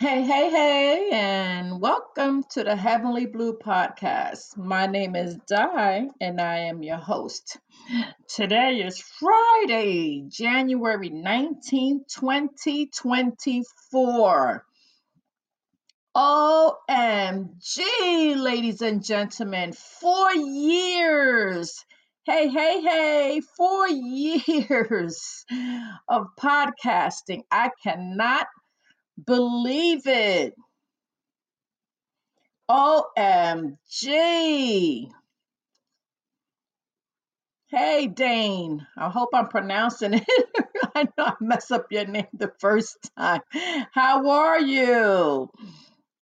Hey, hey, hey, and welcome to the Heavenly Blue Podcast. My name is Di, and I am your host. Today is Friday, January 19th, 2024. OMG, ladies and gentlemen, four years. Hey, hey, hey, four years of podcasting. I cannot believe it. OMG. Hey, Dane. I hope I'm pronouncing it. I know I mess up your name the first time. How are you?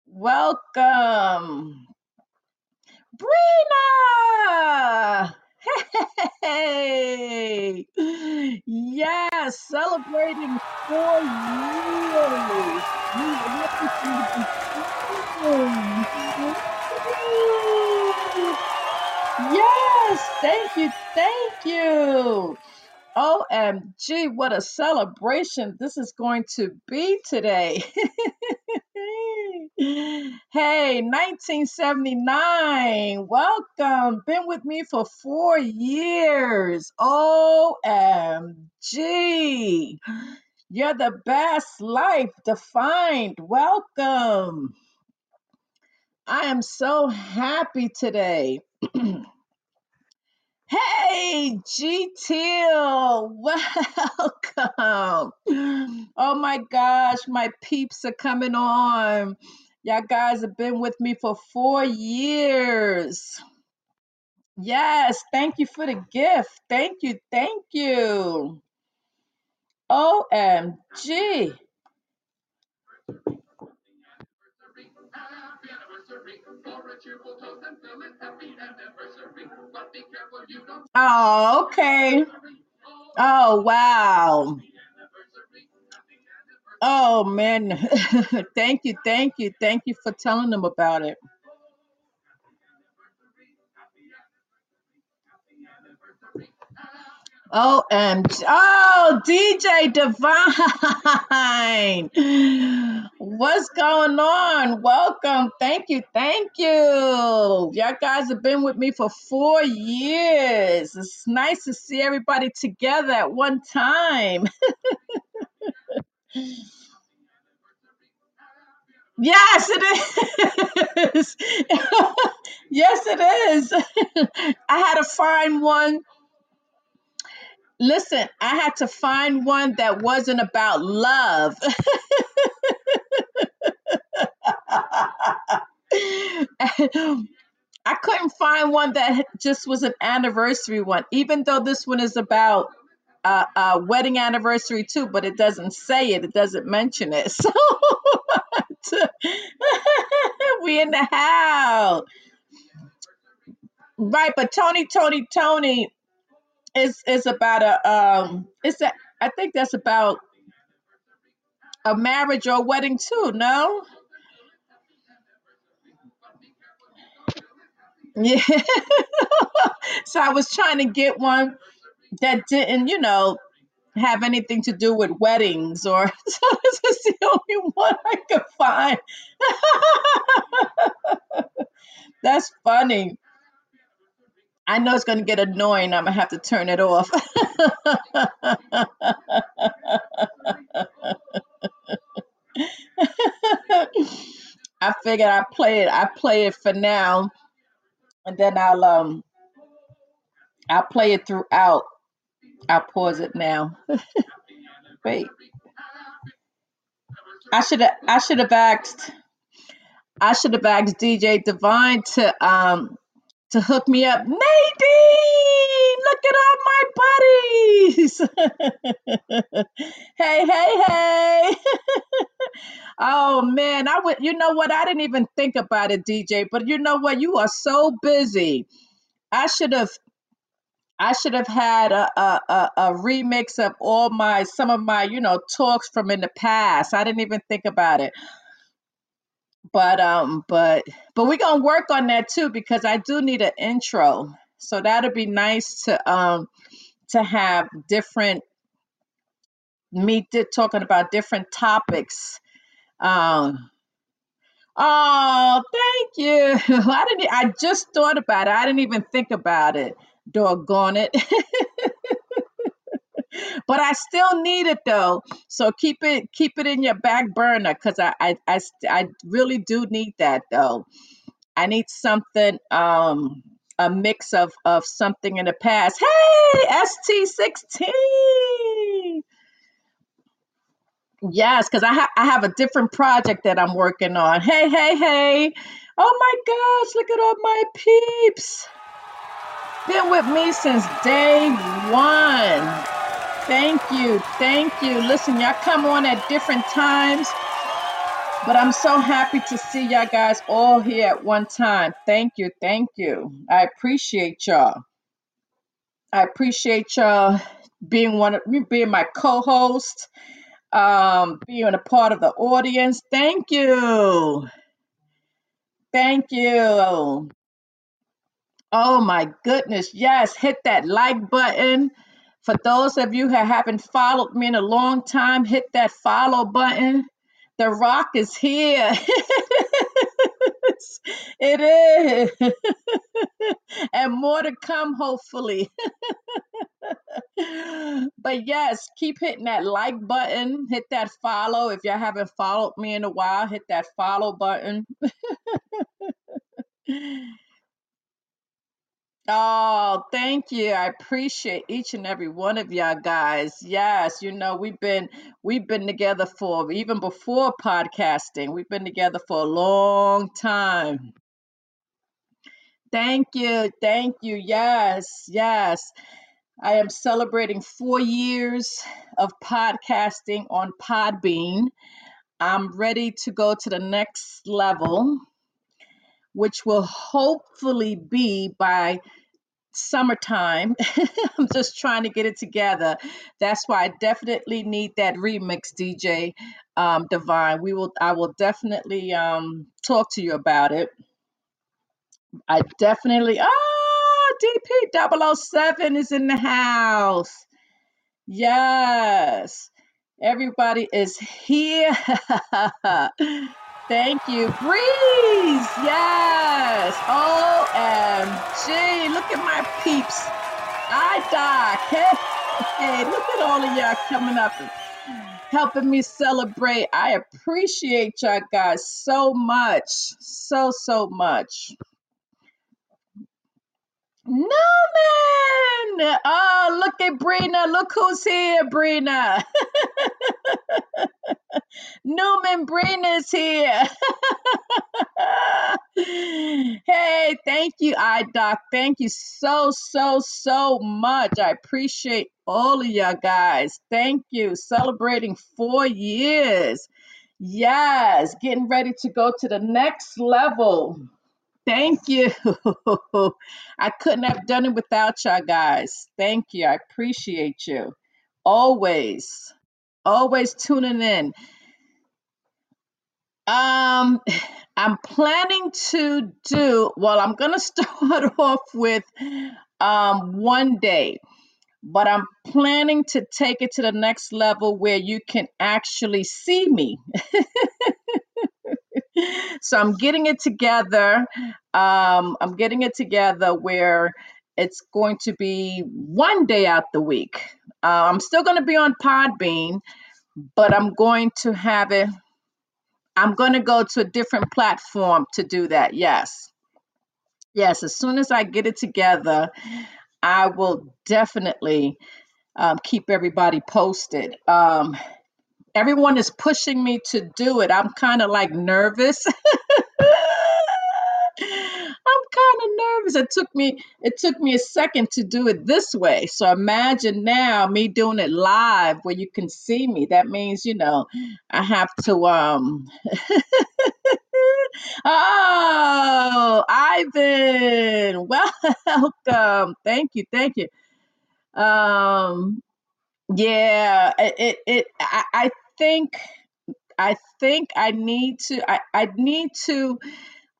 Welcome. Brina! Hey! Yes, celebrating four years. Yes, thank you, thank you. OMG, what a celebration this is going to be today. hey, 1979, welcome. Been with me for four years. OMG, you're the best life defined. Welcome. I am so happy today. Hey, GTL, welcome. Oh my gosh, my peeps are coming on. Y'all guys have been with me for four years. Yes, thank you for the gift. Thank you, thank you. OMG. Oh, okay. Oh, wow. Oh, man. thank you, thank you, thank you for telling them about it. Oh, and oh, DJ Divine. What's going on? Welcome. Thank you. Thank you. Y'all guys have been with me for four years. It's nice to see everybody together at one time. Yes, it is. yes, it is. I had to find one Listen, I had to find one that wasn't about love. I couldn't find one that just was an anniversary one, even though this one is about uh, a wedding anniversary too, but it doesn't say it, it doesn't mention it. So we in the house. Right, but Tony, Tony, Tony is is about a um it's a I think that's about a marriage or a wedding too, no? Yeah. so I was trying to get one that didn't, you know, have anything to do with weddings or so this is the only one I could find. That's funny. I know it's going to get annoying. I'm going to have to turn it off. I figured I play it. I play it for now, and then I'll um I'll play it throughout. I'll pause it now. Wait, I should have I should have asked I should have asked DJ Divine to um to hook me up. Nadine, look at all my buddies. hey, hey, hey. oh man, I would you know what? I didn't even think about it, DJ, but you know what? You are so busy. I should have I should have had a, a, a, a remix of all my some of my you know talks from in the past. I didn't even think about it, but um, but but we're gonna work on that too because I do need an intro. So that'll be nice to um to have different me talking about different topics Um, oh, thank you. I didn't. I just thought about it. I didn't even think about it. Doggone it. but I still need it though. So keep it keep it in your back burner because I, I I I really do need that though. I need something um a mix of of something in the past. Hey, ST16. Yes, because I have I have a different project that I'm working on. Hey, hey, hey. Oh my gosh, look at all my peeps. Been with me since day one. Thank you. Thank you. Listen, y'all come on at different times, but I'm so happy to see y'all guys all here at one time. Thank you. Thank you. I appreciate y'all. I appreciate y'all being one of me, being my co-host, um, being a part of the audience. Thank you. Thank you. Oh my goodness. Yes, hit that like button. For those of you who haven't followed me in a long time, hit that follow button. The rock is here. it is. and more to come, hopefully. but yes, keep hitting that like button. Hit that follow. If you haven't followed me in a while, hit that follow button. Oh, thank you. I appreciate each and every one of y'all guys. Yes, you know, we've been we've been together for even before podcasting. We've been together for a long time. Thank you. Thank you. Yes. Yes. I am celebrating 4 years of podcasting on Podbean. I'm ready to go to the next level, which will hopefully be by summertime. I'm just trying to get it together. That's why I definitely need that remix, DJ um, Divine. We will. I will definitely um, talk to you about it. I definitely. Oh, DP double oh 007 is in the house. Yes. Everybody is here. Thank you. Breeze. Yes. OMG. Look at my peeps. I die. Hey, look at all of y'all coming up and helping me celebrate. I appreciate y'all guys so much. So, so much. Newman! Oh, look at Brina. Look who's here, Brina. Newman Brina is here. hey, thank you, iDoc. Thank you so, so, so much. I appreciate all of y'all guys. Thank you. Celebrating four years. Yes, getting ready to go to the next level. Thank you. I couldn't have done it without y'all guys. Thank you. I appreciate you. Always, always tuning in. Um, I'm planning to do, well, I'm gonna start off with um one day, but I'm planning to take it to the next level where you can actually see me. so I'm getting it together. Um, I'm getting it together where it's going to be one day out the week. Uh, I'm still going to be on Podbean, but I'm going to have it. I'm going to go to a different platform to do that. Yes. Yes. As soon as I get it together, I will definitely um, keep everybody posted. Um, everyone is pushing me to do it. I'm kind of like nervous. I'm kind of nervous. It took me it took me a second to do it this way. So imagine now me doing it live where you can see me. That means, you know, I have to um Oh, Ivan. Welcome. Thank you. Thank you. Um yeah, it it, it I, I think I think I need to I, I need to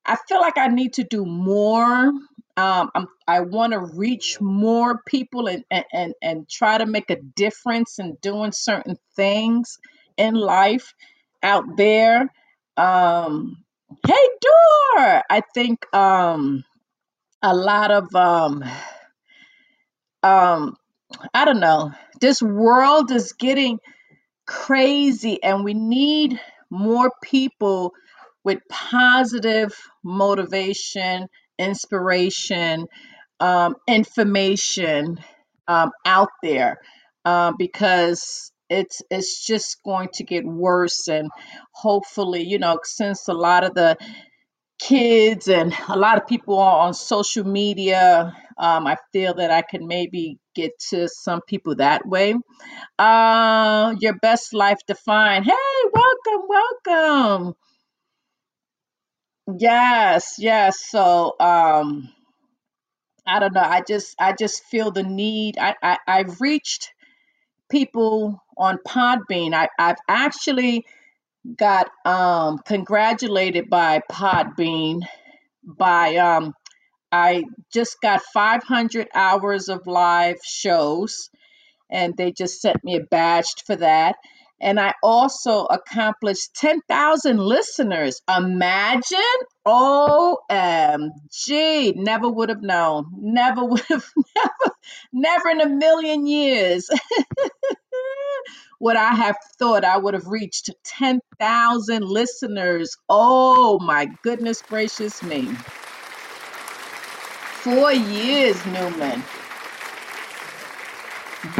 I feel like I need to do more. Um, I'm, I want to reach more people and, and, and, and try to make a difference in doing certain things in life. out there. Um, hey, Door. I think um, a lot of um, um, I don't know. This world is getting crazy, and we need more people with positive motivation, inspiration, um, information um, out there um, because it's it's just going to get worse and hopefully you know since a lot of the kids and a lot of people are on social media um, i feel that i can maybe get to some people that way uh, your best life defined. Hey, welcome, welcome. Yes, yes. So, um, I don't know. I just, I just feel the need. I, I, I've reached people on Podbean. I, I've actually got um congratulated by Podbean by um I just got 500 hours of live shows and they just sent me a badge for that. And I also accomplished 10,000 listeners. Imagine? OMG. Never would have known. Never would have, never, never in a million years would I have thought I would have reached 10,000 listeners. Oh my goodness gracious me. Four years, Newman.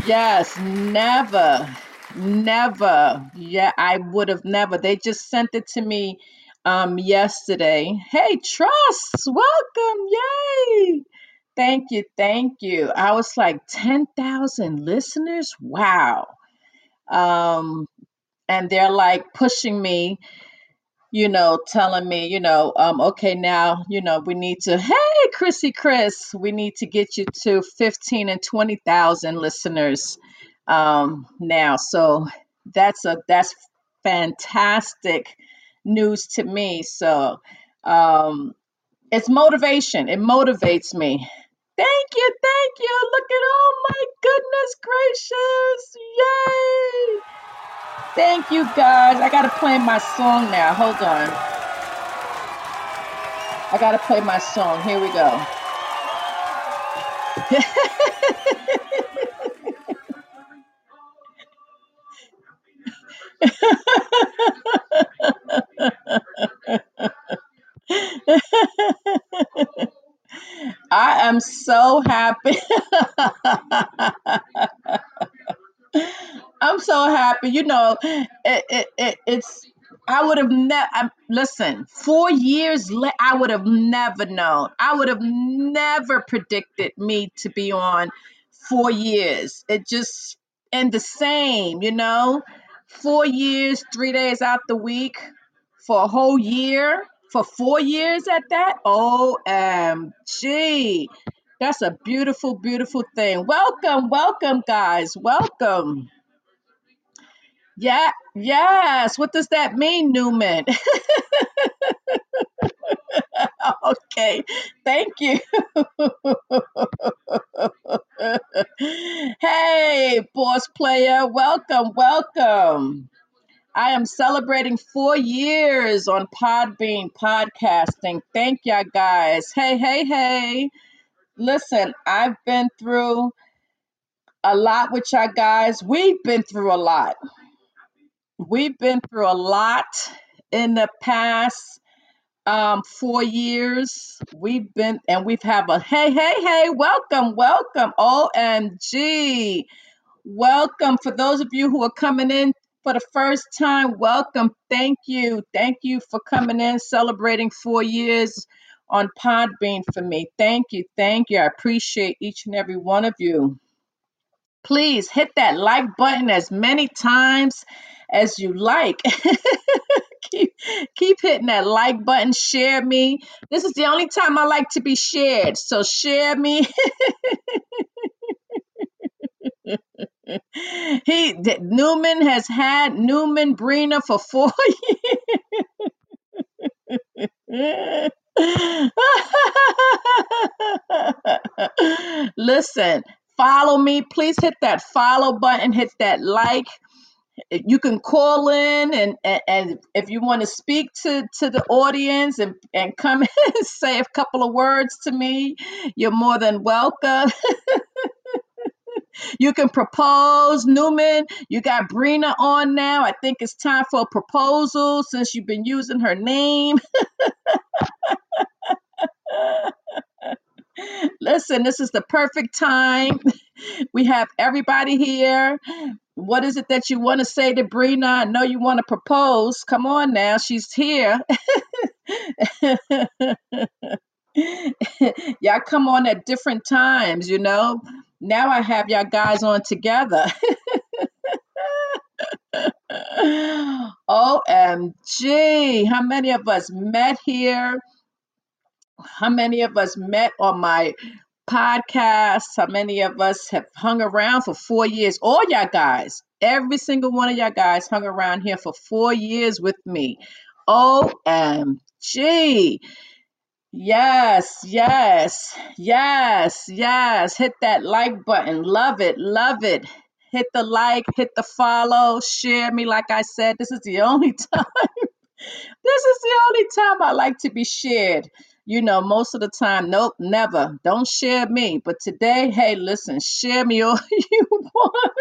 Yes, never, never. Yeah, I would have never. They just sent it to me um yesterday. Hey, Trust, welcome. Yay. Thank you, thank you. I was like 10,000 listeners. Wow. Um and they're like pushing me you know, telling me, you know, um, okay, now, you know, we need to, hey, Chrissy Chris, we need to get you to 15 and 20,000 listeners um, now. So that's a, that's fantastic news to me. So um, it's motivation. It motivates me. Thank you, thank you. Look at oh my goodness gracious. Yay. Thank you guys. I gotta play my song now. Hold on. I gotta play my song. Here we go. I am so happy. I'm so happy. You know, it, it, it it's I would have never listen, 4 years I would have never known. I would have never predicted me to be on 4 years. It just and the same, you know, 4 years, 3 days out the week for a whole year, for 4 years at that. OMG. That's a beautiful beautiful thing. Welcome, welcome guys. Welcome. Yeah, yes. What does that mean, Newman? okay, thank you. hey, boss player, welcome, welcome. I am celebrating four years on Podbean podcasting. Thank ya guys. Hey, hey, hey. Listen, I've been through a lot with y'all guys. We've been through a lot. We've been through a lot in the past um four years. We've been and we've have a hey, hey, hey, welcome, welcome. OMG. Welcome for those of you who are coming in for the first time. Welcome. Thank you. Thank you for coming in, celebrating four years on Podbean for me. Thank you. Thank you. I appreciate each and every one of you. Please hit that like button as many times as you like. keep, keep hitting that like button, share me. This is the only time I like to be shared. So share me. he Newman has had Newman Brina for four years. Listen, follow me. Please hit that follow button, hit that like. you can call in and, and, and if you want to speak to, to the audience and, and come and say a couple of words to me, you're more than welcome. You can propose, Newman. You got Brina on now. I think it's time for a proposal since you've been using her name. Listen, this is the perfect time. We have everybody here. What is it that you want to say to Brina? I know you want to propose. Come on now, she's here. y'all come on at different times, you know. Now I have y'all guys on together. OMG, how many of us met here? How many of us met on my podcast? How many of us have hung around for four years? All y'all guys, every single one of y'all guys hung around here for four years with me. OMG. Yes, yes, yes, yes. Hit that like button. Love it, love it. Hit the like, hit the follow, share me. Like I said, this is the only time. this is the only time I like to be shared. You know, most of the time, nope, never. Don't share me. But today, hey, listen, share me all you want.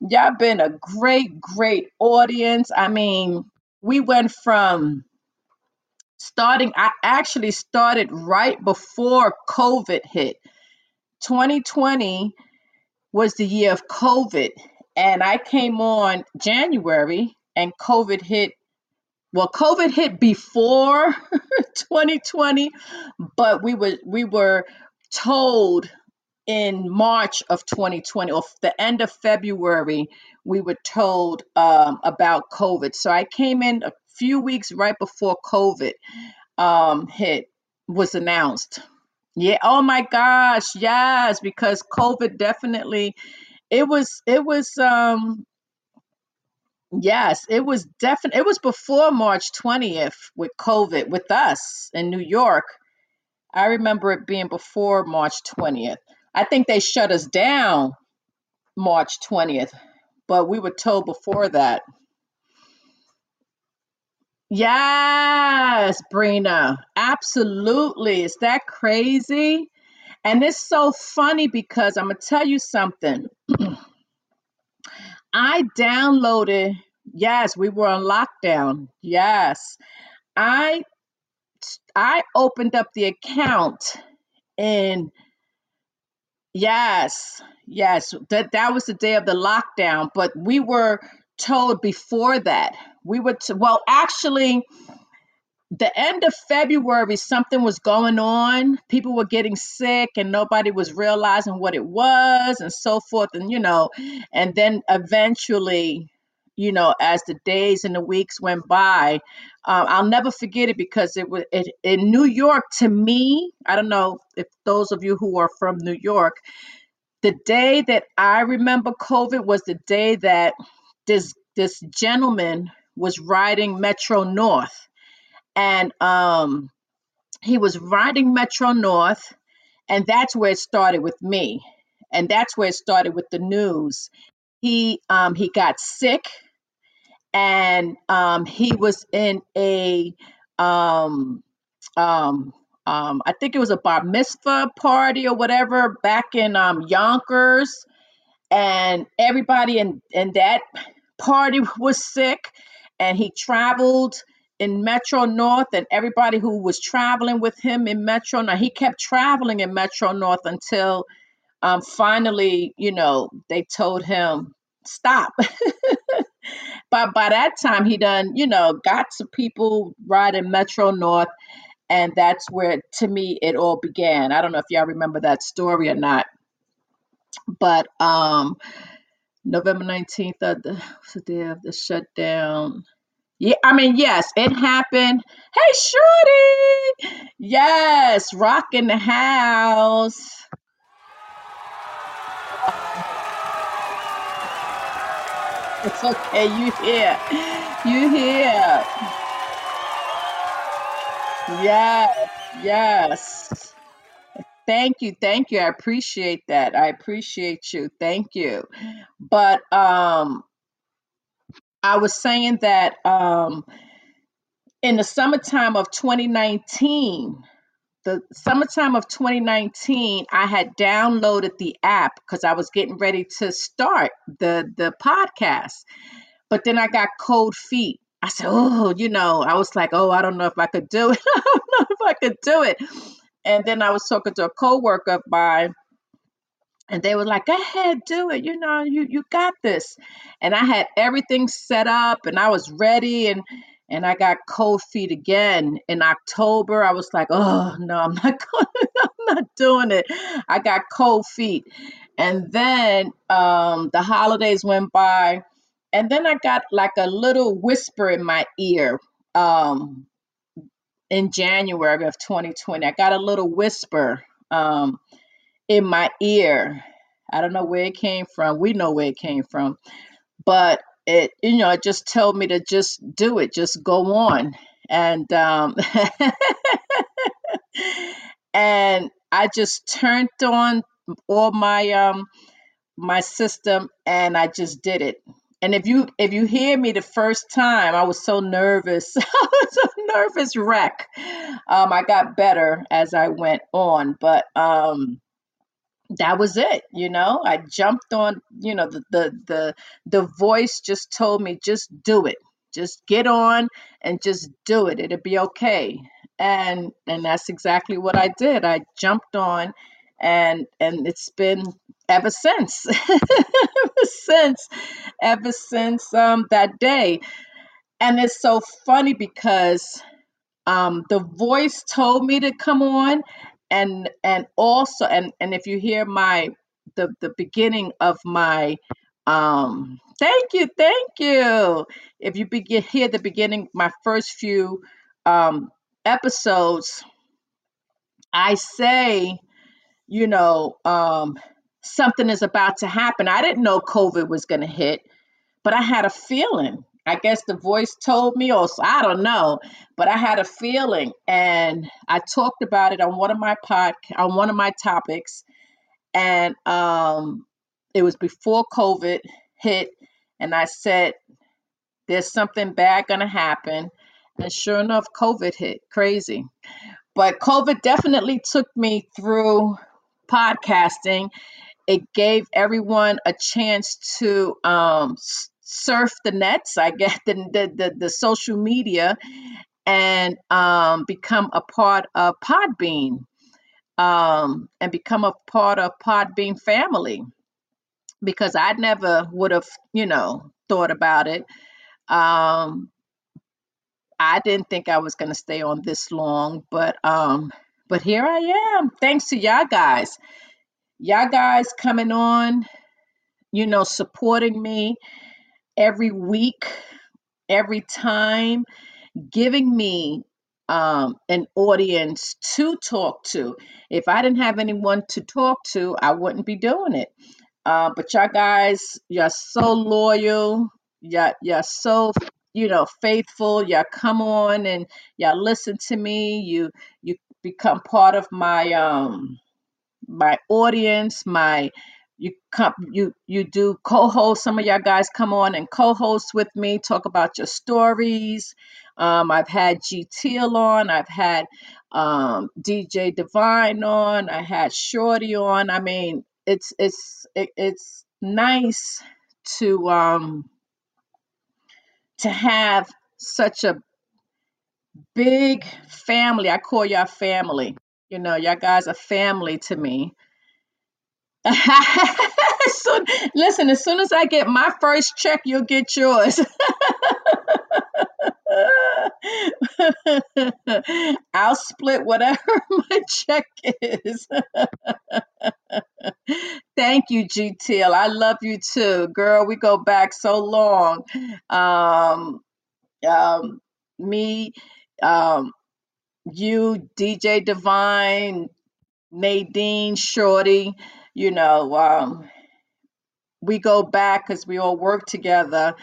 Y'all been a great, great audience. I mean, we went from starting, I actually started right before COVID hit. 2020 was the year of COVID, and I came on January, and COVID hit. Well, COVID hit before 2020, but we were we were told in March of 2020 or the end of February, we were told um, about COVID. So I came in a few weeks right before COVID um, hit was announced. Yeah. Oh my gosh. Yes, because COVID definitely. It was. It was. Um. Yes, it was definitely. It was before March 20th with COVID with us in New York. I remember it being before March 20th. I think they shut us down March 20th, but we were told before that. Yes, Brina. Absolutely. Is that crazy? And it's so funny because I'm going to tell you something. I downloaded, yes, we were on lockdown. Yes. I I opened up the account in yes, yes, that that was the day of the lockdown, but we were told before that. We were to, well, actually the end of February, something was going on. People were getting sick and nobody was realizing what it was and so forth. And, you know, and then eventually, you know, as the days and the weeks went by, um, I'll never forget it because it was it, in New York to me. I don't know if those of you who are from New York, the day that I remember COVID was the day that this this gentleman was riding Metro North. And um, he was riding Metro North, and that's where it started with me, and that's where it started with the news. He um, he got sick, and um, he was in a um, um, um, I think it was a bar mitzvah party or whatever back in um, Yonkers, and everybody in in that party was sick, and he traveled in Metro North and everybody who was traveling with him in Metro North. He kept traveling in Metro North until um, finally, you know, they told him stop. but by that time, he done, you know, got some people riding Metro North, and that's where, to me, it all began. I don't know if y'all remember that story or not, but um, November nineteenth, of the, the day of the shutdown. Yeah, I mean, yes, it happened. Hey, Shorty. Yes, rock in the house. It's okay. You here. You here. Yes, yes. Thank you, thank you. I appreciate that. I appreciate you. Thank you. But um, I was saying that um, in the summertime of 2019, the summertime of 2019, I had downloaded the app because I was getting ready to start the the podcast. But then I got cold feet. I said, "Oh, you know," I was like, "Oh, I don't know if I could do it. I don't know if I could do it." And then I was talking to a coworker of mine and they were like go ahead do it you know you you got this. And i had everything set up and i was ready and and i got cold feet again. In october i was like oh no i'm not going i'm not doing it. I got cold feet. And then um the holidays went by and then i got like a little whisper in my ear um in january of 2020 i got a little whisper um in my ear. I don't know where it came from. We know where it came from, but it, you know, it just told me to just do it, just go on. And um, and I just turned on all my um my system and I just did it. And if you if you hear me the first time, I was so nervous. I was a nervous wreck. Um, I got better as I went on, but um that was it you know? I jumped on you know the the the, the voice just told me just do it. Just get on and just do it. It'll be okay. And and that's exactly what i did. I jumped on and and it's been ever since ever since ever since um that day. And it's so funny because um, the voice told me to come on and and also and and if you hear my the the beginning of my um thank you thank you if you begin hear the beginning my first few um episodes i say you know um something is about to happen i didn't know covid was going to hit but I had a feeling. I guess the voice told me, or I don't know, but I had a feeling, and I talked about it on one of my pod, on one of my topics, and um, it was before COVID hit, and I said, "There's something bad gonna happen," and sure enough, COVID hit. Crazy, but COVID definitely took me through podcasting it gave everyone a chance to um, surf the nets, I guess, the, the, the, the social media, and um, become a part of Podbean um, and become a part of Podbean family because I never would have, you know, thought about it. Um, I didn't think I was going to stay on this long, but um, but here I am. Thanks to y'all guys. Y'all guys coming on, you know, supporting me every week, every time, giving me um, an audience to talk to. If I didn't have anyone to talk to, I wouldn't be doing it. Uh, but y'all guys, you're so loyal. Y'all, you're so you know faithful. Y'all come on and y'all listen to me. You you become part of my um my audience, my you come you you do co-host some of y'all guys come on and co-host with me talk about your stories. Um, i've had G Teal on i've had um, dj divine on i had shorty on. I mean it's it's it, it's nice to um to have such a big family. I call y'all family. You know y'all guys are family to me listen, as soon as I get my first check, you'll get yours. I'll split whatever my check is. Thank you, GTL. I love you too. Girl, we go back so long. Um, um, me, um, you, DJ Divine, Nadine, Shorty, you know, um, we go back because we all work together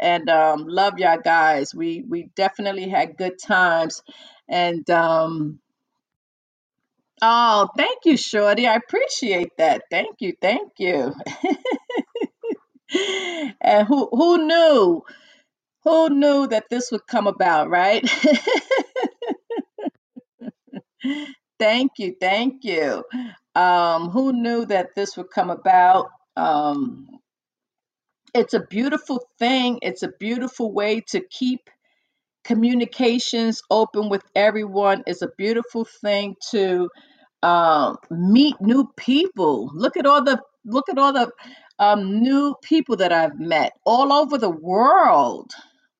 and um, love y'all guys. We we definitely had good times, and um, Oh, thank you, Shorty. I appreciate that. Thank you, thank you. and who who knew? Who knew that this would come about, right? thank you, thank you. Um, who knew that this would come about? Um, it's a beautiful thing. It's a beautiful way to keep communications open with everyone It's a beautiful thing to um, meet new people. Look at all the look at all the um, new people that I've met all over the world,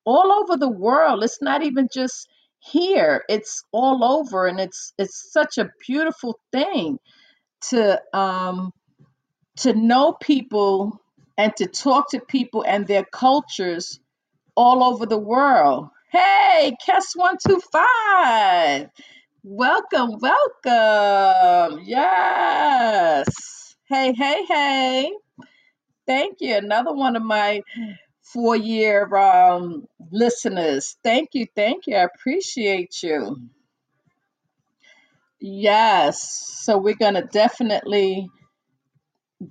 all over the world. It's not even just here; it's all over, and it's it's such a beautiful thing to um, to know people and to talk to people and their cultures all over the world. Hey, Kes125. Welcome, welcome. Yes. Hey, hey, hey. Thank you. Another one of my four year um, listeners. Thank you, thank you. I appreciate you. Yes. So we're going to definitely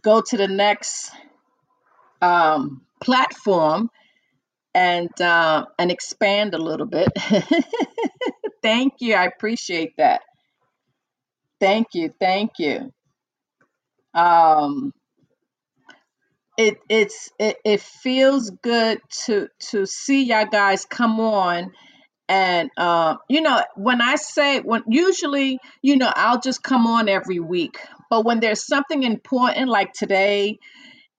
go to the next um, platform and uh, and expand a little bit. Thank you. I appreciate that. Thank you. Thank you. Um, it it's it, it feels good to to see y'all guys come on and uh, you know when I say when usually you know I'll just come on every week, but when there's something important like today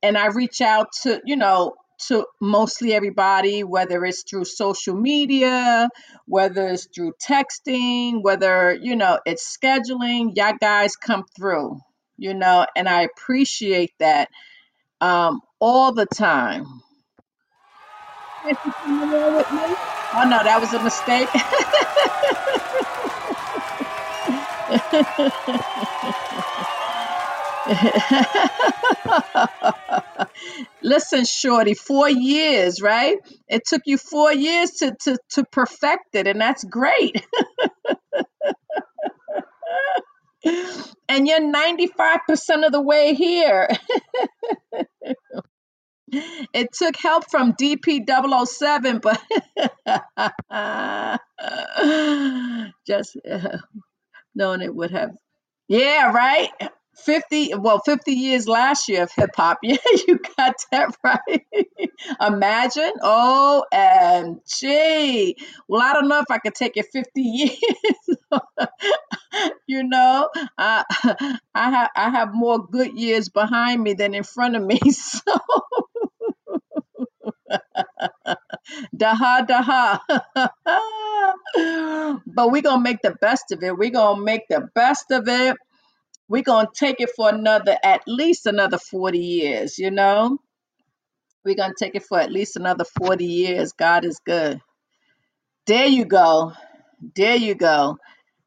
and I reach out to, you know, to mostly everybody, whether it's through social media, whether it's through texting, whether, you know, it's scheduling, y'all guys come through, you know, and I appreciate that um, all the time. Oh, no, that was a mistake. Listen, Shorty, four years, right? It took you four years to to to perfect it, and that's great. And you're 95% of the way here. It took help from DP double oh 007, but just uh, knowing it would have Yeah, right. 50, well, 50 years last year of hip hop. Yeah, you got that right. Imagine. OMG. Well, I don't know if I could take it 50 years. you know, I I I have more good years behind me than in front of me. So daha daha. but we're gonna make the best of it. We're gonna make the best of it we're going to take it for another, at least another 40 years, you know? We're going to take it for at least another 40 years. God is good. There you go. There you go.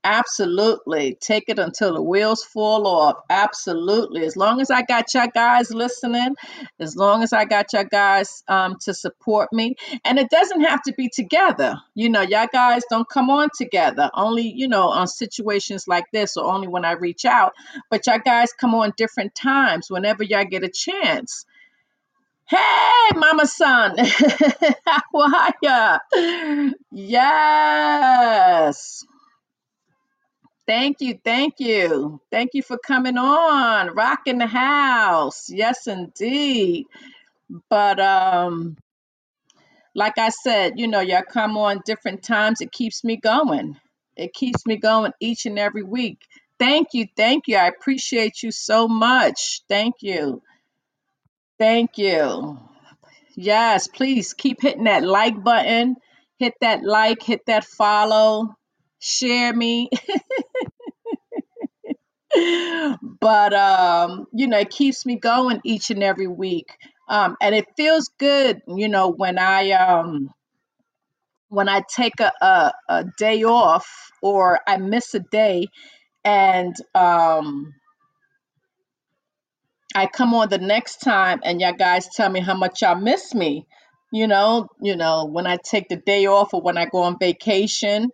Absolutely. Take it until the wheels fall off. Absolutely. As long as I got y'all guys listening, as long as I got y'all guys um, to support me. And it doesn't have to be together. You know, y'all guys don't come on together, only, you know, on situations like this or only when I reach out. But y'all guys come on different times whenever y'all get a chance. Hey, Mama Son. How are ya? Yes. Thank you, thank you. Thank you for coming on. Rocking the house. Yes, indeed. But um, like I said, you know, y'all come on different times. It keeps me going. It keeps me going each and every week. Thank you, thank you. I appreciate you so much. Thank you. Thank you. Yes, please keep hitting that like button. Hit that like, hit that follow, share me. but um, you know, it keeps me going each and every week. Um, and it feels good, you know, when I um when I take a, a, a day off or I miss a day and um I come on the next time and y'all guys tell me how much y'all miss me. You know, you know, when I take the day off or when I go on vacation,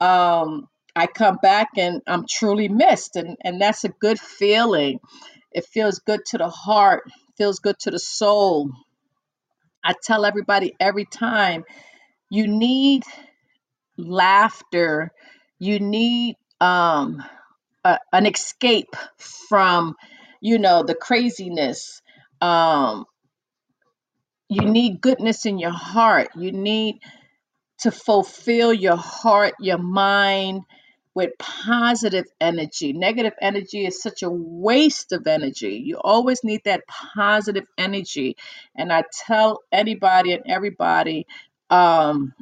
um, I come back and I'm truly missed. And, and that's a good feeling. It feels good to the heart, feels good to the soul. I tell everybody every time you need laughter, you need um, a, an escape from, you know, the craziness. Um, you need goodness in your heart. You need to fulfill your heart, your mind with positive energy. Negative energy is such a waste of energy. You always need that positive energy. And I tell anybody and everybody, um,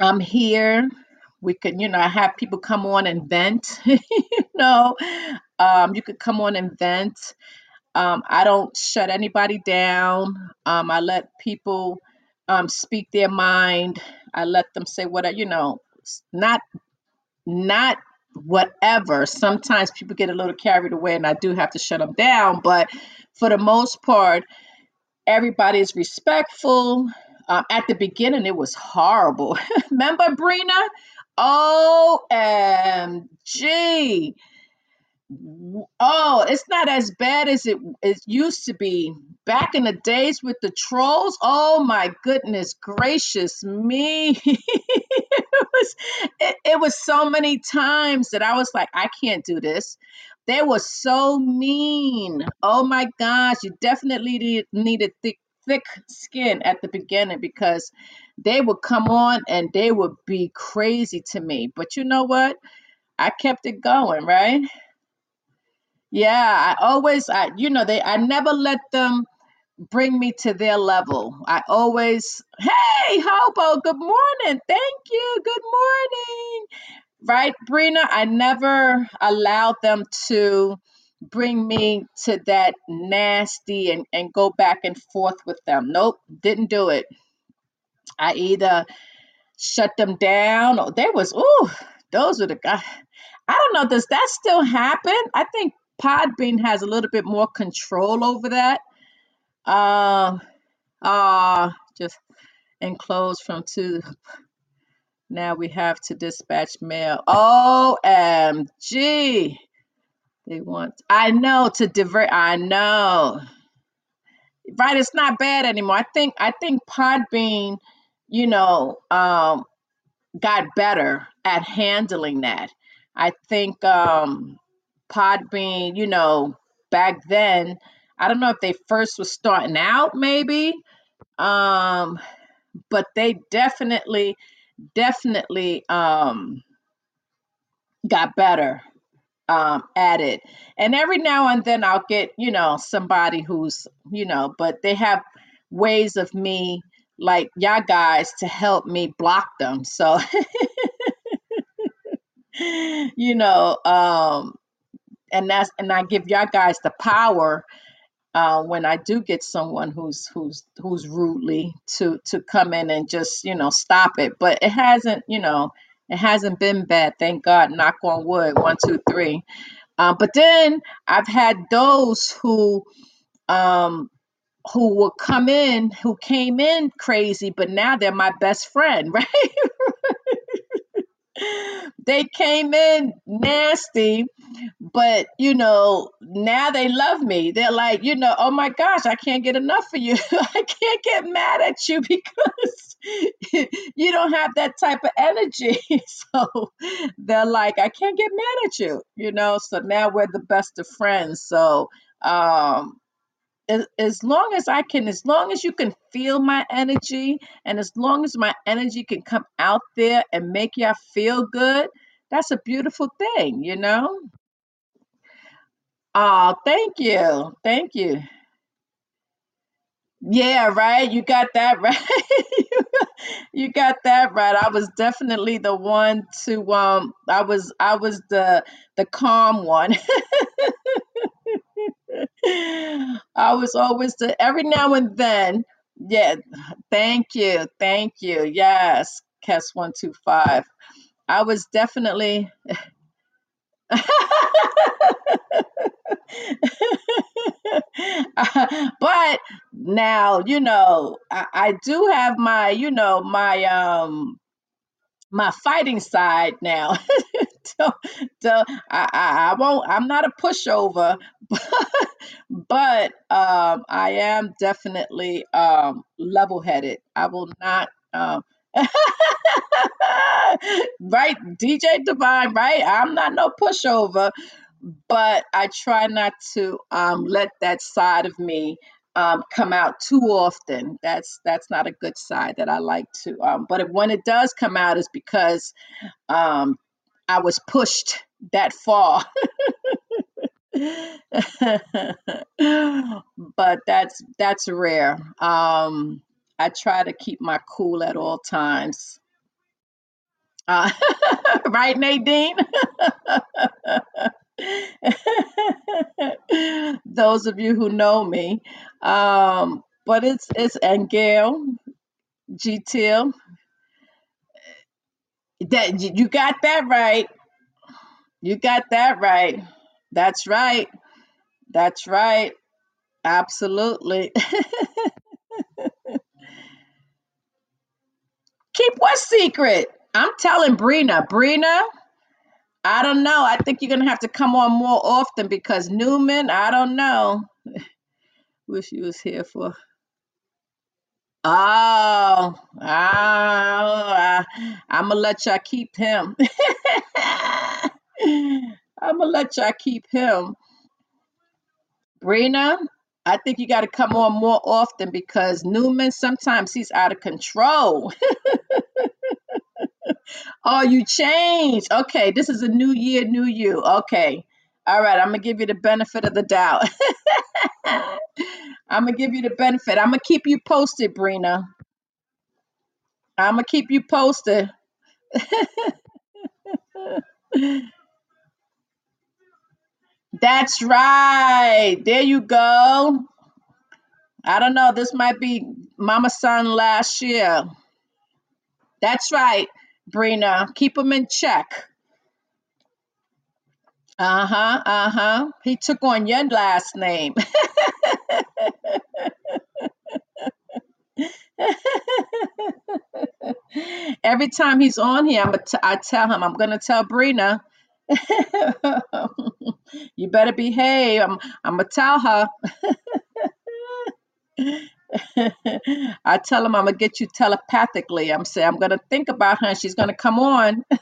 I'm here. We can, you know, I have people come on and vent. you know, um, you could come on and vent. Um, I don't shut anybody down. Um, I let people um, speak their mind. I let them say what I, you know, not not whatever. Sometimes people get a little carried away, and I do have to shut them down. But for the most part, everybody is respectful. Um, at the beginning, it was horrible. Remember, Brina? OMG Oh, it's not as bad as it it used to be. Back in the days with the trolls, oh my goodness gracious me. it was it, it was so many times that I was like, I can't do this. They were so mean. Oh my gosh, you definitely need, needed thick thick skin at the beginning because they would come on and they would be crazy to me. But you know what? I kept it going, right? Yeah, I always, I, you know, they, I never let them bring me to their level. I always, hey, Hobo, good morning. Thank you. Good morning. Right, Brina? I never allowed them to bring me to that nasty and, and go back and forth with them. Nope, didn't do it. I either shut them down or there was, ooh, those were the guys. I don't know, does that still happen? I think Podbean has a little bit more control over that. Uh, uh, just enclosed from two. Now we have to dispatch mail. OMG. They want, I know to divert, I know. Right, it's not bad anymore. I think, I think Podbean, you know, um, got better at handling that. I think um, Podbean, you know, back then, I don't know if they first was starting out, maybe, um, but they definitely, definitely um, got better um, at it. And every now and then I'll get, you know, somebody who's, you know, but they have ways of me like y'all guys to help me block them. So you know um and that's and i give y'all guys the power uh when i do get someone who's who's who's rudely to to come in and just you know stop it. But it hasn't you know it hasn't been bad thank god knock on wood one two three. Um but then i've had those who um who will come in who came in crazy but now they're my best friend right they came in nasty, but you know, now they love me. They're like, you know, oh my gosh, I can't get enough of you. I can't get mad at you because you don't have that type of energy. so they're like, I can't get mad at you, you know. So now we're the best of friends. So um as, long as I can, as long as you can feel my energy, and as long as my energy can come out there and make y'all feel good, that's a beautiful thing, you know? Oh, thank you. Thank you. Yeah, right. You got that right. you got that right. I was definitely the one to um I was I was the the calm one. I was always the every now and then. Yeah, thank you, thank you. Yes, Kes one two five. I was definitely. but now you know I, I do have my you know my um my fighting side now. so, so I, I, I won't. I'm not a pushover, but, but um, I am definitely um, level-headed. I will not. Um, right, DJ Divine. Right, I'm not no pushover, but I try not to um, let that side of me um, come out too often. That's that's not a good side that I like to. Um, but if, when it does come out, is because um, I was pushed that far. but that's that's rare. Um, I try to keep my cool at all times. Uh, right, Nadine? Those of you who know me. Um, but it's it's and Gail, GTL. That you you got that right. You got that right. That's right. That's right. Absolutely. Keep what secret? I'm telling Brina. Brina, I don't know. I think you're gonna have to come on more often because Newman, I don't know. Wish you was here for. Oh, oh, I, I'm gonna let y'all keep him. I'm gonna let y'all keep him. Brina, I think you got to come on more often because Newman sometimes he's out of control. oh, you changed. Okay, this is a new year, new you. Okay. All right, I'm gonna give you the benefit of the doubt. I'm gonna give you the benefit. I'm gonna keep you posted, Brina. I'm gonna keep you posted. That's right. There you go. I don't know. This might be Mama Son last year. That's right, Brina. Keep him in check. Uh huh. Uh huh. He took on your last name. Every time he's on here, I'm a t- I tell him I'm gonna tell Brina. you better behave. I'm I'm gonna tell her. I tell him I'm gonna get you telepathically. I'm saying I'm gonna think about her and she's gonna come on.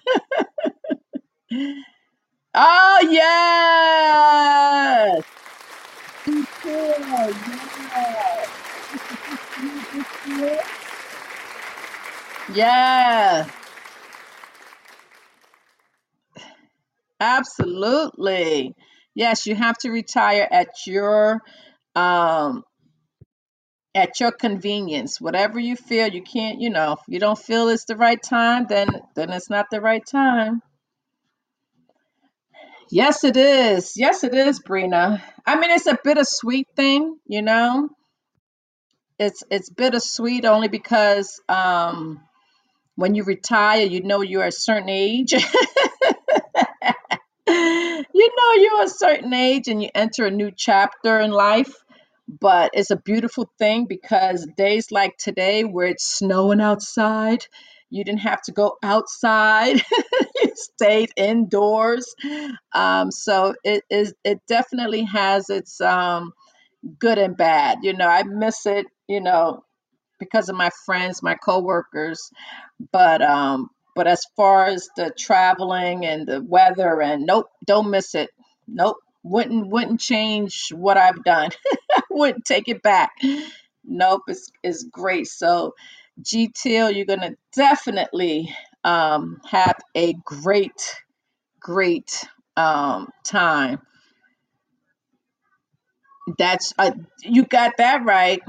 oh yes. Yeah, absolutely. Yes, you have to retire at your um at your convenience. Whatever you feel, you can't, you know, if you don't feel it's the right time, then then it's not the right time. Yes, it is. Yes, it is, Brina. I mean, it's a bittersweet thing, you know. It's it's bittersweet only because um when you retire, you know you're a certain age. you know you're a certain age and you enter a new chapter in life but it's a beautiful thing because days like today where it's snowing outside you didn't have to go outside. You stayed indoors. Um, so it is it definitely has its um, good and bad you know i miss it you know because of my friends my coworkers. But um but as far as the traveling and the weather and nope don't miss it. Nope wouldn't wouldn't change what i've done wouldn't take it back. Nope it's, it's great. So gtil you're gonna definitely um have a great great um time. That's uh, you got that right.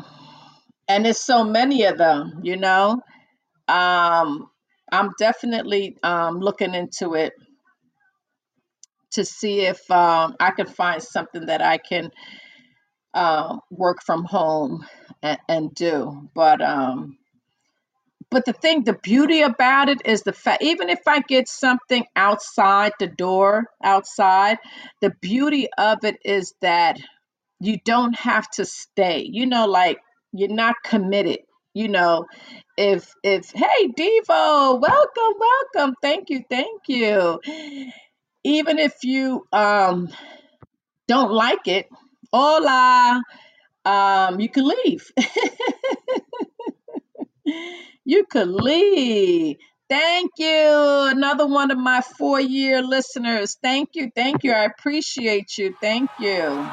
And there's so many of them you know? Um i'm definitely um looking into it to see if um, I can find something that I can uh, work from home and, and do. But um, but the thing, the beauty about it is the fact, even if I get something outside the door, outside, the beauty of it is that you don't have to stay. You know, like you're not committed. you know, if if hey Devo, welcome, welcome. Thank you, thank you. Even if you um don't like it, hola, um, you can leave. you could leave. Thank you. Another one of my four year listeners. Thank you. Thank you. I appreciate you. Thank you.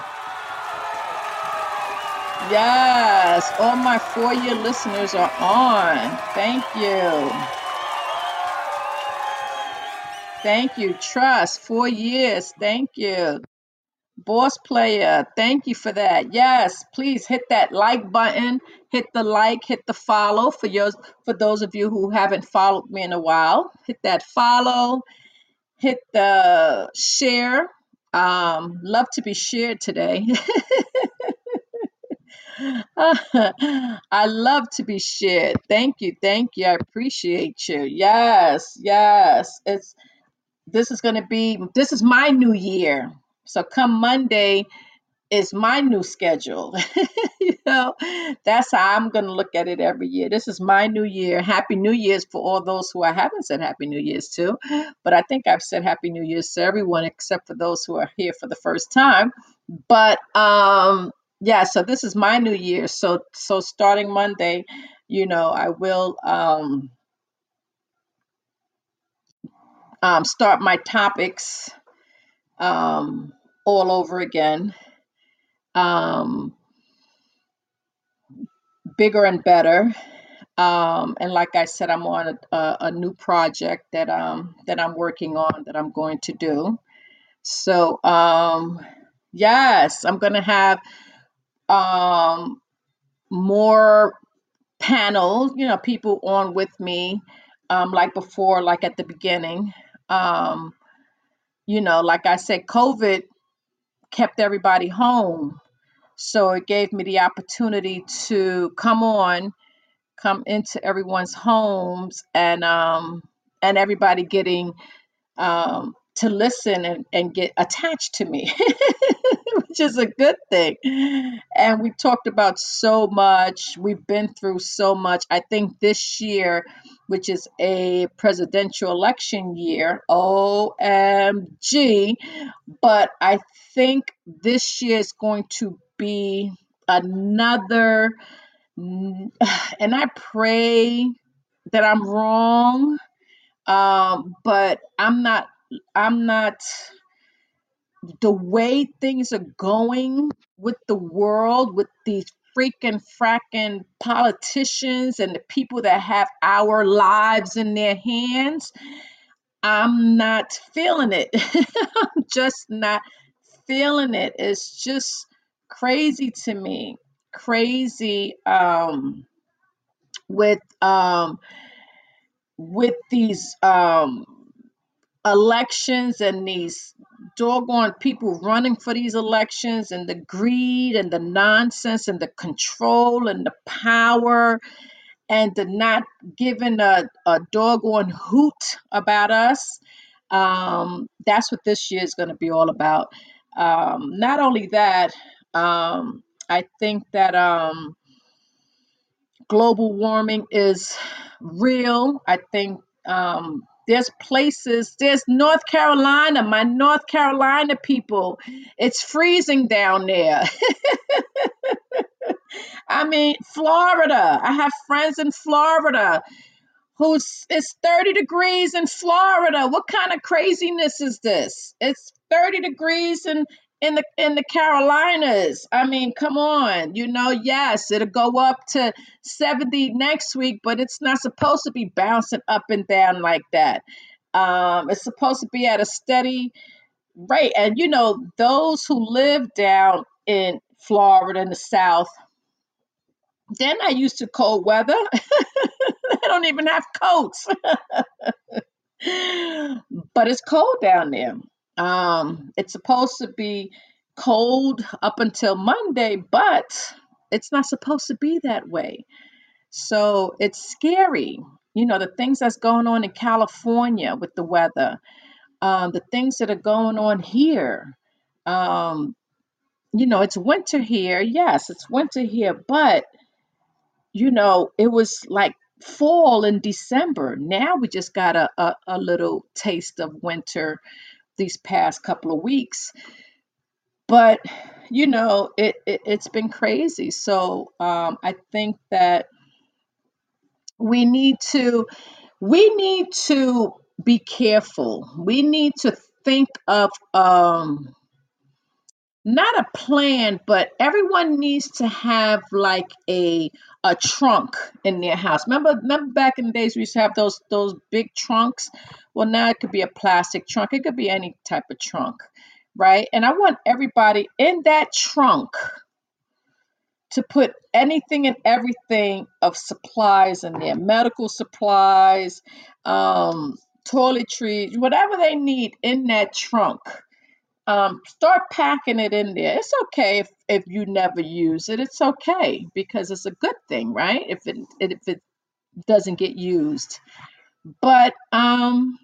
Yes. All my four year listeners are on. Thank you. Thank you. Trust. Four years. Thank you. Boss player, thank you for that. Yes, please hit that like button, hit the like, hit the follow for yours for those of you who haven't followed me in a while. Hit that follow, hit the share. Um, love to be shared today. I love to be shared. Thank you, thank you. I appreciate you. Yes, yes. It's this is gonna be this is my new year. So come Monday, is my new schedule. you know, that's how I'm going to look at it every year. This is my new year. Happy New Year's for all those who I haven't said Happy New Year's to. But I think I've said Happy New Year's to everyone except for those who are here for the first time. But um yeah, so this is my new year. So so starting Monday, you know, I will um um start my topics um all over again. Um bigger and better um, and like I said, I'm on a, a, a new project that um that I'm working on that I'm going to do. So um, yes, I'm going to have um more panels, you know, people on with me, um, like before, like at the beginning. Um, you know, like I said, COVID kept everybody home, so it gave me the opportunity to come on come into everyone's homes and um and everybody getting um to listen and, and get attached to me which is a good thing. And we talked about so much. We've been through so much. I think this year which is a presidential election year omg but i think this year is going to be another and I pray that I'm wrong, um, but I'm not. I'm not. The way things are going with the world, with these freaking fracking politicians and the people that have our lives in their hands, I'm not feeling it. I'm just not feeling it. It's just crazy to me. Crazy. Um, with um with these um elections and these doggone people running for these elections and the greed and the nonsense and the control and the power and the not giving a, a doggone hoot about us. Um, that's what this year is going to be all about. Um, not only that, um, I think that um, global warming is real. I think um, there's places, there's North Carolina, my North Carolina people, it's freezing down there. I mean, Florida, I have friends in Florida who's it's 30 degrees in Florida. What kind of craziness is this? It's 30 degrees in in the in the Carolinas. I mean, come on. You know, yes, it'll go up to 70 next week, but it's not supposed to be bouncing up and down like that. Um, it's supposed to be at a steady rate. And you know, those who live down in Florida in the South, they're not used to cold weather. they don't even have coats. but it's cold down there. Um, it's supposed to be cold up until Monday, but it's not supposed to be that way. So it's scary. You know, the things that's going on in California with the weather, um, the things that are going on here. Um, you know, it's winter here. Yes, it's winter here, but you know, it was like fall in December. Now we just got a, a, a little taste of winter these past couple of weeks. But, you know, it, it, it's been crazy. So um, I think that we need to we need to be careful. We need to think of um not a plan, but everyone needs to have like a a trunk in their house. Remember, remember back in the days we used to have those those big trunks. Well, now it could be a plastic trunk. It could be any type of trunk, right? And I want everybody in that trunk to put anything and everything of supplies in there, medical supplies, um, toiletries, whatever they need in that trunk um, start packing it in there. It's okay if, if you never use it. It's okay because it's a good thing, right? If it if it doesn't get used. But um,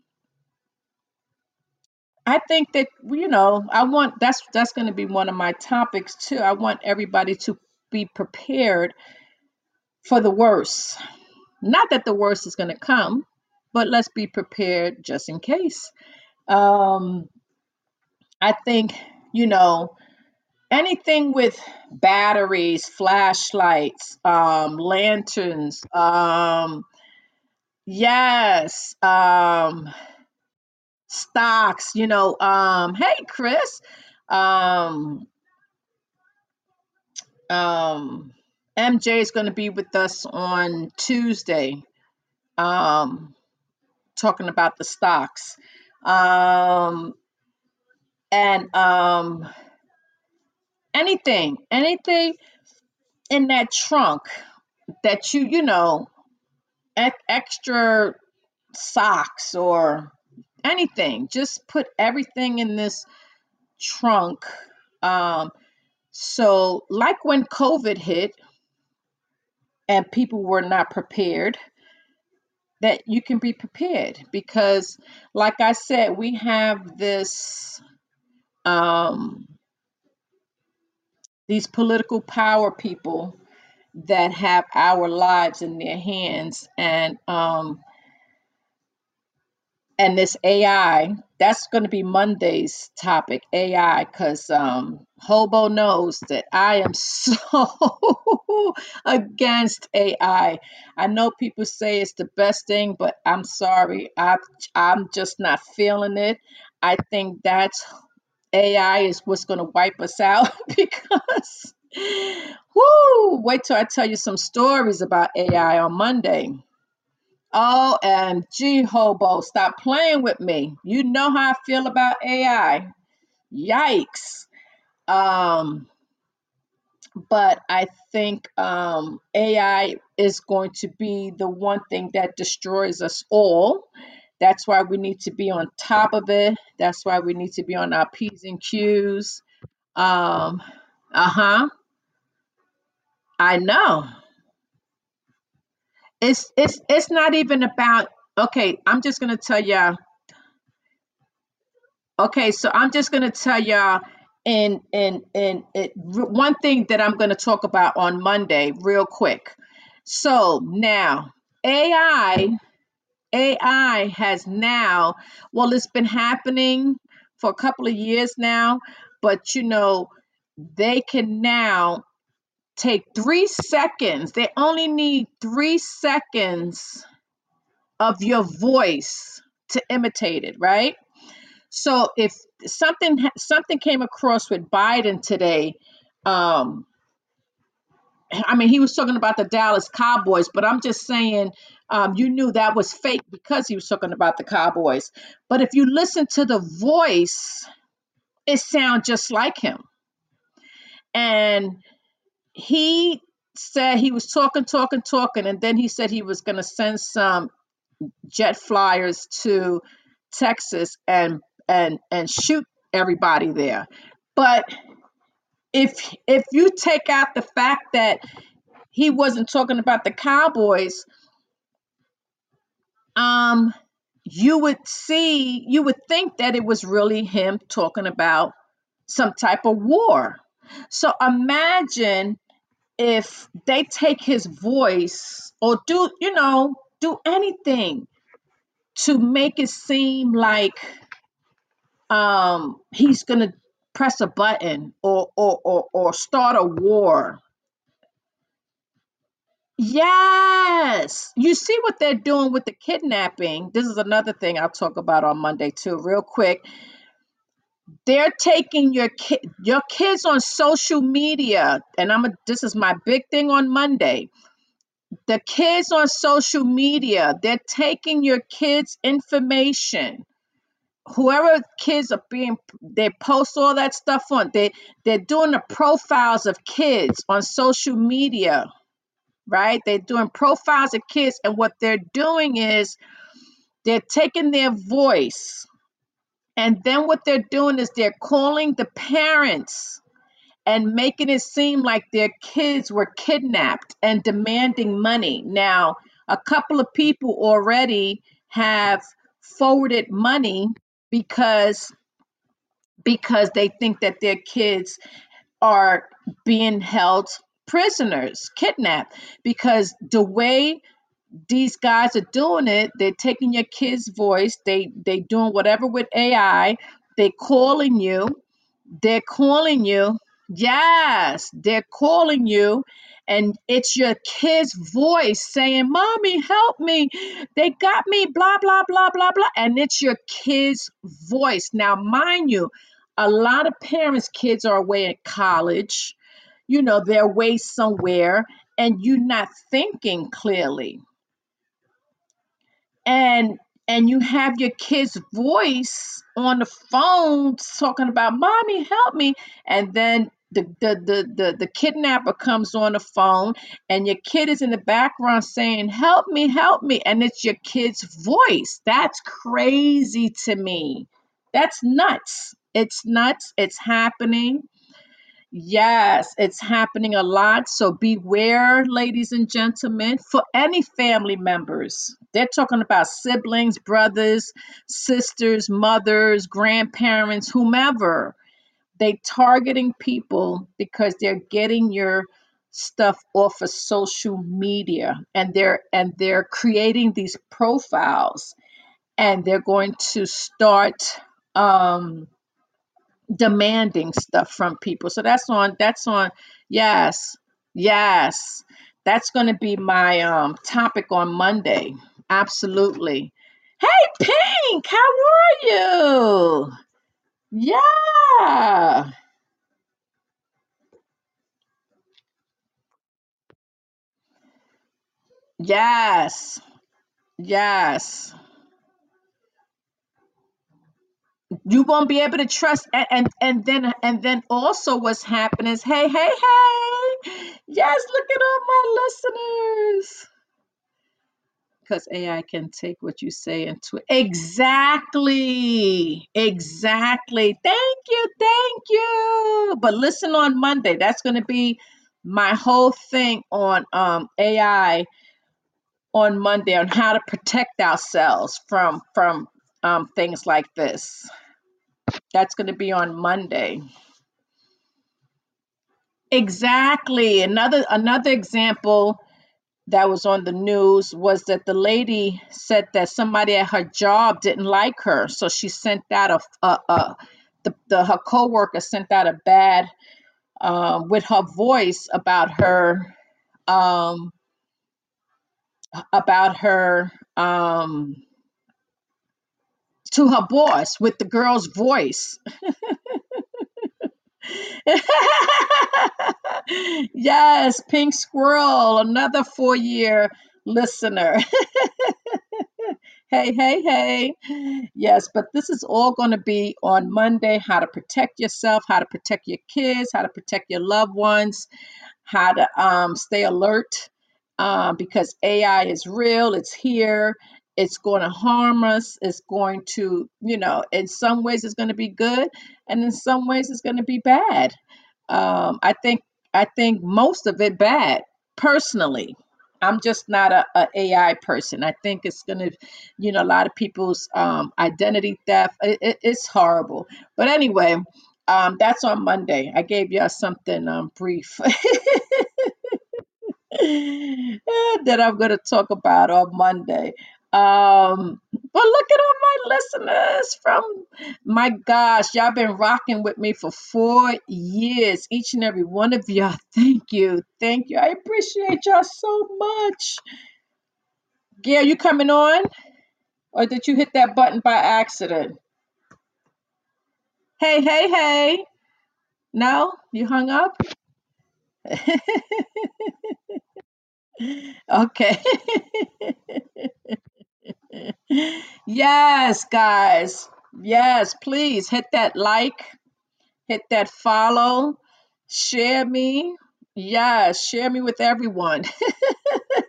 I think that you know I want that's that's going to be one of my topics too. I want everybody to be prepared for the worst. Not that the worst is going to come, but let's be prepared just in case. Um, I think you know anything with batteries, flashlights, um, lanterns, um, yes, um, stocks, you know, um, hey Chris, um, um, MJ is going to be with us on Tuesday, um, talking about the stocks. Um, and um, anything, anything in that trunk that you, you know, e- extra socks or anything. Just put everything in this trunk. Um, so, like when COVID hit and people were not prepared, that you can be prepared because, like I said, we have this um, these political power people that have our lives in their hands, and um, and this AI, that's going to be Monday's topic, AI, because um, Hobo knows that I am so against AI. I know people say it's the best thing, but I'm sorry, I, I'm just not feeling it. I think that's AI is what's going to wipe us out because, whoo, wait till I tell you some stories about AI on Monday. OMG, Hobo, stop playing with me. You know how I feel about AI. Yikes. Um, but I think um, AI is going to be the one thing that destroys us all. That's why we need to be on top of it. That's why we need to be on our P's and Q's. Um, uh huh. I know. It's it's it's not even about. Okay, I'm just gonna tell y'all Okay, so I'm just to tell y'all in in in it, one thing that I'm going to talk about on Monday real quick. So now AI AI has now well it's been happening for a couple of years now, but you know they can now take 3 seconds. They only need 3 seconds of your voice to imitate it, right? So if something something came across with Biden today, um, I mean, he was talking about the Dallas Cowboys, but I'm just saying, um, you knew that was fake because he was talking about the Cowboys. But if you listen to the voice, it sounds just like him. And he said he was talking, talking, talking, and then he said he was going to send some jet flyers to Texas and and and shoot everybody there. But if if you take out the fact that he wasn't talking about the Cowboys, um, you would see, you would think that it was really him talking about some type of war. So imagine if they take his voice or do, you know, do anything to make it seem like um he's gonna press a button or or or, or start a war yes. You see what they're doing with the kidnapping? This is another thing i'll talk about on monday too real quick. They're taking your kid your kids on social media and i'm a, this is my big thing on monday. The kids on social media they're taking your kids information. Whoever kids are being they post all that stuff on they they're doing the profiles of kids on social media right? They're doing profiles of kids and what they're doing is they're taking their voice and then what they're doing is they're calling the parents and making it seem like their kids were kidnapped and demanding money. Now a couple of people already have forwarded money because because they think that their kids are being held prisoners, kidnapped. Because the way these guys are doing it, they're taking your kid's voice, they they doing whatever with AI, they calling you, they're calling you. Yes, they're calling you. And it's your kid's voice saying, Mommy, help me. They got me, blah, blah, blah, blah, blah. And it's your kid's voice. Now, mind you, a lot of parents' kids are away at college. You know, they're away somewhere, and you're not thinking clearly. And and you have your kid's voice on the phone talking about mommy help me. And then the, the the the the kidnapper comes on the phone and your kid is in the background saying help me help me. And it's your kid's voice. That's crazy to me. That's nuts. It's nuts. It's happening Yes, it's happening a lot. So beware, ladies and gentlemen, for any family members. They're talking about siblings, brothers, sisters, mothers, grandparents, whomever. They targeting people because they're getting your stuff off of social media and they're and they're creating these profiles and they're going to start um demanding stuff from people. So that's on that's on yes. Yes. That's going to be my um topic on Monday. Absolutely. Hey Pink, how are you? Yeah. Yes. Yes. You won't be able to trust and, and and then and then also what's happening is hey, hey, hey. Yes, look at all my listeners. because AI can take what you say twi- exactly, exactly. Thank you, thank you. But listen on Monday. That's going to be my whole thing on um, AI on Monday on how to protect ourselves from from um, things like this. That's going to be on Monday. Exactly. Another another example that was on the news was that the lady said that somebody at her job didn't like her, so she sent out a, a, a the, the her coworker sent out a bad um, with her voice about her um, about her um, to her boss with the girl's voice. yes, Pink Squirrel, another four year listener. Hey, hey, hey. Yes, but this is all going to be on Monday how to protect yourself, how to protect your kids, how to protect your loved ones, how to um, stay alert um, because AI is real, it's here, it's going to harm us, it's going to, you know, in some ways it's going to be good, and in some ways it's going to be bad. Um, I think I think most of it bad personally. I'm just not a, AI person. I think it's gonna, you know, a lot of people's um, identity theft. It, it, it's horrible. But anyway, um, that's on Monday. I gave y'all something um, brief. that I'm going to talk about on Monday. Um, but look at all my listeners from my gosh, y'all been rocking with me for four years. Each and every one of y'all. Thank you. Thank you. I appreciate y'all so much. Gail, you coming on? Or did you hit that button by accident? Hey, hey, hey. No? You hung up? okay. yes, guys. Yes, please hit that like, hit that follow, share me. Yes, share me with everyone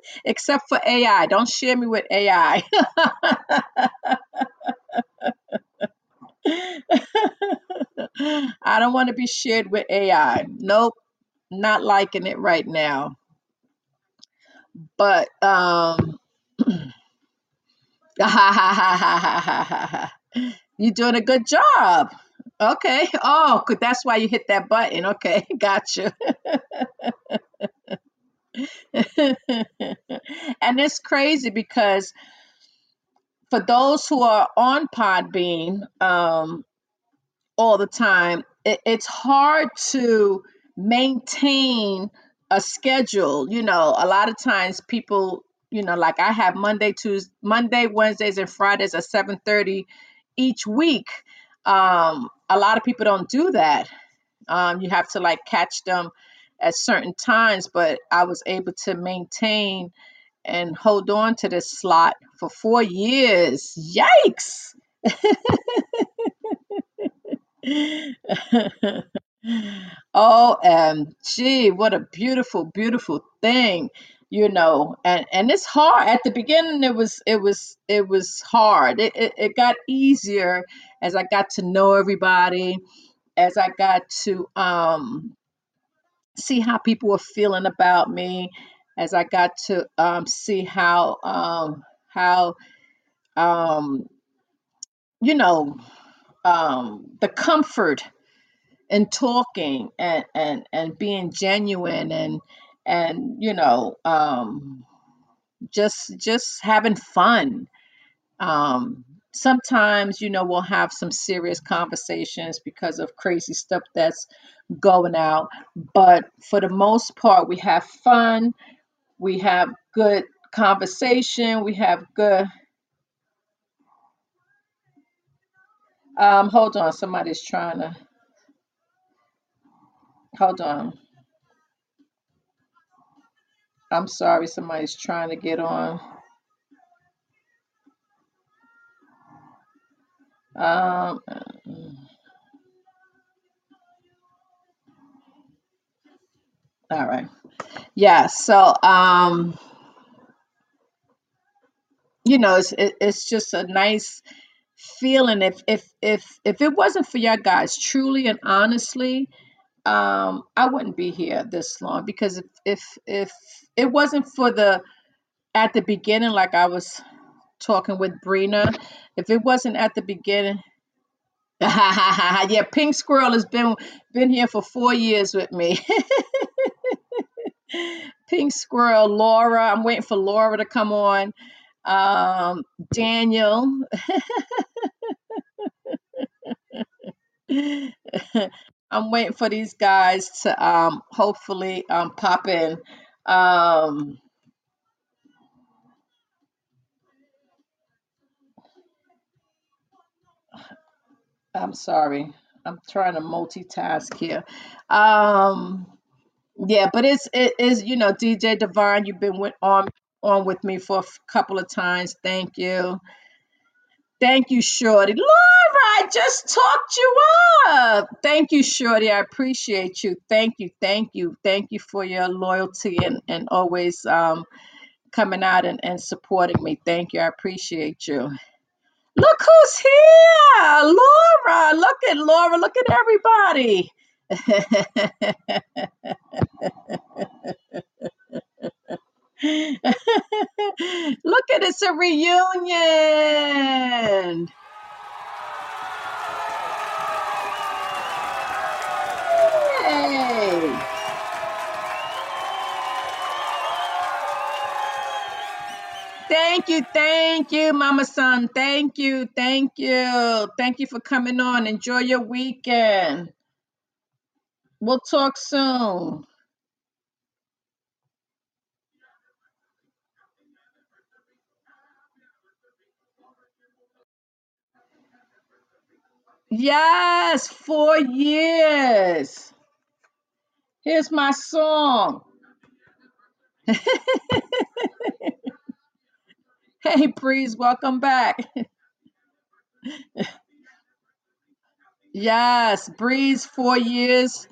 except for AI. Don't share me with AI. I don't want to be shared with AI. Nope, not liking it right now. But um you're doing a good job. Okay. Oh. That's why you hit that button. Okay, gotcha. and it's crazy because for those who are on Podbean, um, all the time, it, it's hard to maintain a schedule. You know, a lot of times people, you know, like I have Monday, Tuesday, Monday, Wednesdays, and Fridays at seven thirty each week. Um, a lot of people don't do that. Um, you have to like catch them at certain times, but I was able to maintain and hold on to this slot for four years. Yikes! OMG, what a beautiful, beautiful thing, you know. And and it's hard. At the beginning it was it was it was hard. It it, it got easier as I got to know everybody, as I got to um see how people were feeling about me, as I got to um see how um how um you know um the comfort in talking and and and being genuine and and you know um just just having fun. Um sometimes you know we'll have some serious conversations because of crazy stuff that's going out but for the most part we have fun we have good conversation we have good um hold on somebody's trying to hold on i'm sorry somebody's trying to get on um All right. Yeah. So, um, you know, it's it, it's just a nice feeling. If if if if it wasn't for your guys, truly and honestly, um, I wouldn't be here this long because if if if it wasn't for the at the beginning, like I was talking with Brina, if it wasn't at the beginning. yeah, Pink Squirrel has been been here for four years with me. Pink Squirrel, Laura. I'm waiting for Laura to come on. Um, Daniel. I'm waiting for these guys to um, hopefully um, pop in. Um, I'm sorry. I'm trying to multitask here. Um, yeah, but it's it is you know DJ Divine. You've been with, on on with me for a couple of times. Thank you. Thank you, Shorty. Laura, I just talked you up. Thank you, Shorty. I appreciate you. Thank you, thank you, thank you for your loyalty and, and always um, coming out and, and supporting me. Thank you. I appreciate you. Look who's here. Laura. Look at Laura. Look at everybody. Look at it's a reunion. Yay. Thank you, thank you, Mama Son. Thank you, thank you. Thank you for coming on. Enjoy your weekend. We'll talk soon. Yes, four years. Here's my song. Hey, Breeze, welcome back. Yes, Breeze, four years.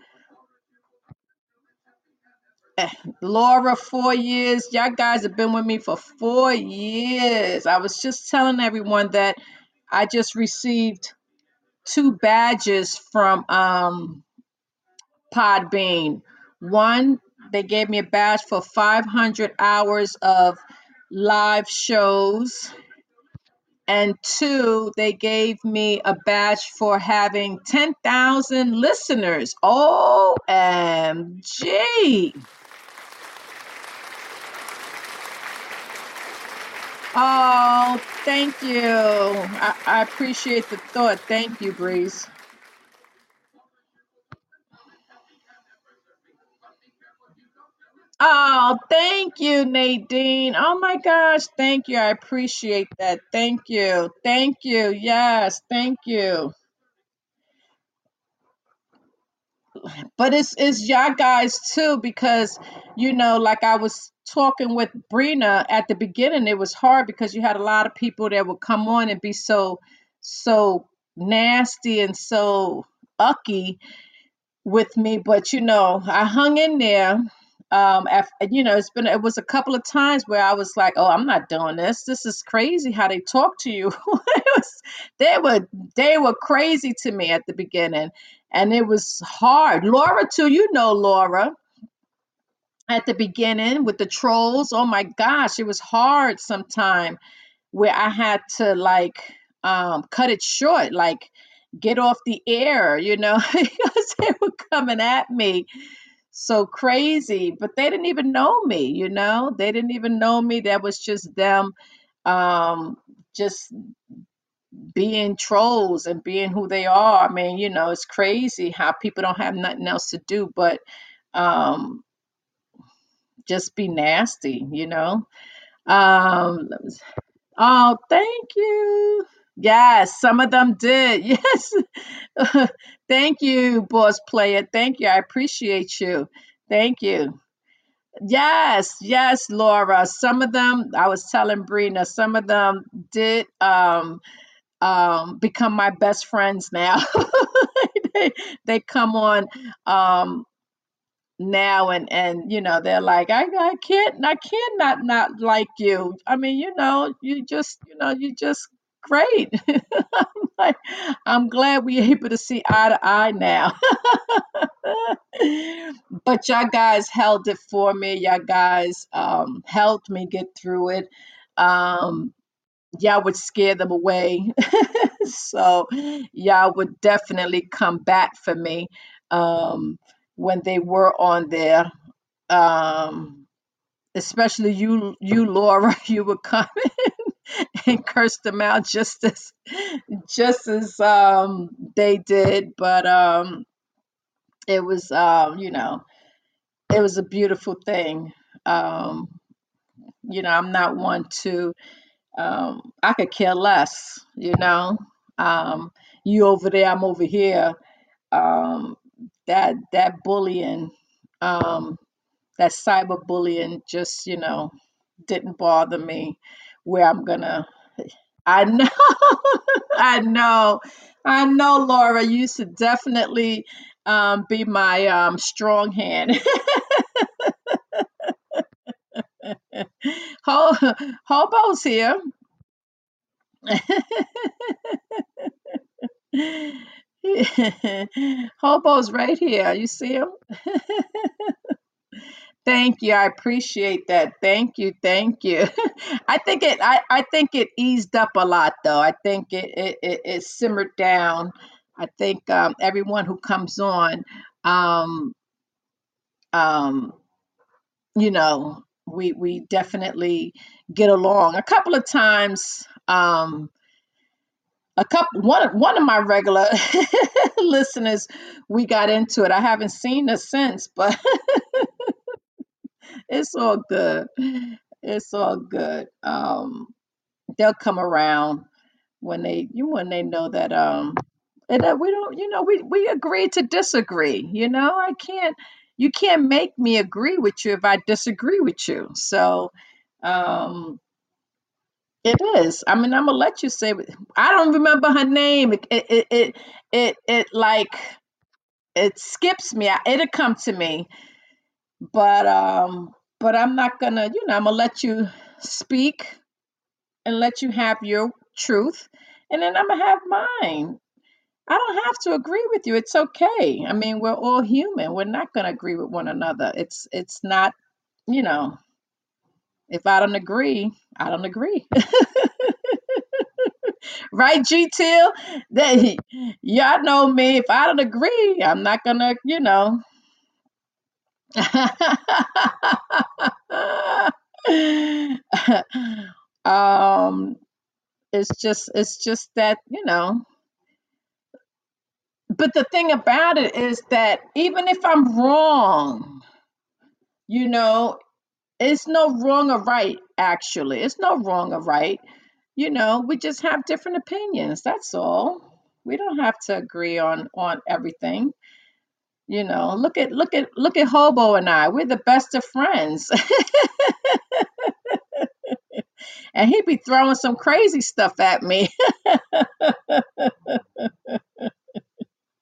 Laura, four years. Y'all guys have been with me for four years. I was just telling everyone that I just received two badges from um, Podbean. One, they gave me a badge for 500 hours of live shows. And two, they gave me a badge for having 10,000 listeners. OMG. Oh, thank you. I, I appreciate the thought. Thank you, Breeze. Oh, thank you, Nadine. Oh my gosh, thank you. I appreciate that. Thank you. Thank you. Yes, thank you. But it's it's y'all guys too, because you know, like I was talking with Brina at the beginning, it was hard because you had a lot of people that would come on and be so so nasty and so ucky with me, but you know, I hung in there. Um, you know, it's been it was a couple of times where I was like, "Oh, I'm not doing this. This is crazy how they talk to you." it was, they were they were crazy to me at the beginning, and it was hard. Laura too, you know Laura at the beginning with the trolls. Oh my gosh, it was hard sometime where I had to like um cut it short, like get off the air, you know, because they were coming at me so crazy, but they didn't even know me, you know? They didn't even know me. That was just them um just being trolls and being who they are. I mean, you know, it's crazy how people don't have nothing else to do but um just be nasty, you know? Um oh, thank you. Yes, some of them did. Yes. Thank you, boss player. Thank you. I appreciate you. Thank you. Yes, yes, Laura. Some of them, I was telling Brina, some of them did um um become my best friends now. they, they come on um now and and you know they're like I I can't I can't not not like you. I mean, you know, you just you know, you just great. I'm like I'm glad we're able to see eye to eye now. but y'all guys held it for me. Y'all guys um, helped me get through it. Um, y'all would scare them away. so y'all would definitely come back for me um, when they were on there. Um, especially you, you Laura, you would come and curse them out just as just as um, they did. But um, it was, um, you know it was a beautiful thing. Um, you know, I'm not one to, um, I could care less, you know. Um, you over there, I'm over here. Um, that that bullying, um, that cyberbullying just, you know, didn't bother me where I'm gonna I know I know I know Laura you should definitely um, be my um, strong hand Hobo's here. Hobo's right here. You see him? Thank you. I appreciate that. Thank you. Thank you. I think it. I, I think it eased up a lot, though. I think it it, it, it simmered down. I think um, everyone who comes on, um, um, you know, we we definitely get along. A couple of times, um, a couple one one of my regular listeners, we got into it. I haven't seen her since, but it's all good. It's all good. Um, they'll come around when they you when they know that um and that we don't you know we we agree to disagree. You know, I can't you can't make me agree with you if I disagree with you. So um it is. I mean, I'm gonna let you say. I don't remember her name. It it it it, it, like it skips me. It'll come to me, but um, but I'm not gonna. You know, I'm gonna let you speak and let you have your truth, and then I'm gonna have mine. I don't have to agree with you. It's okay. I mean, we're all human. We're not gonna agree with one another. It's it's not. You know, if I don't agree, I don't agree. right, G Till? That y'all know me. If I don't agree, I'm not gonna, you know. um, it's just it's just that, you know. But the thing about it is that even if I'm wrong, you know, it's no wrong or right, actually. It's no wrong or right. You know, we just have different opinions. That's all. We don't have to agree on on everything. You know, look at look at look at Hobo and I. We're the best of friends. and he'd be throwing some crazy stuff at me.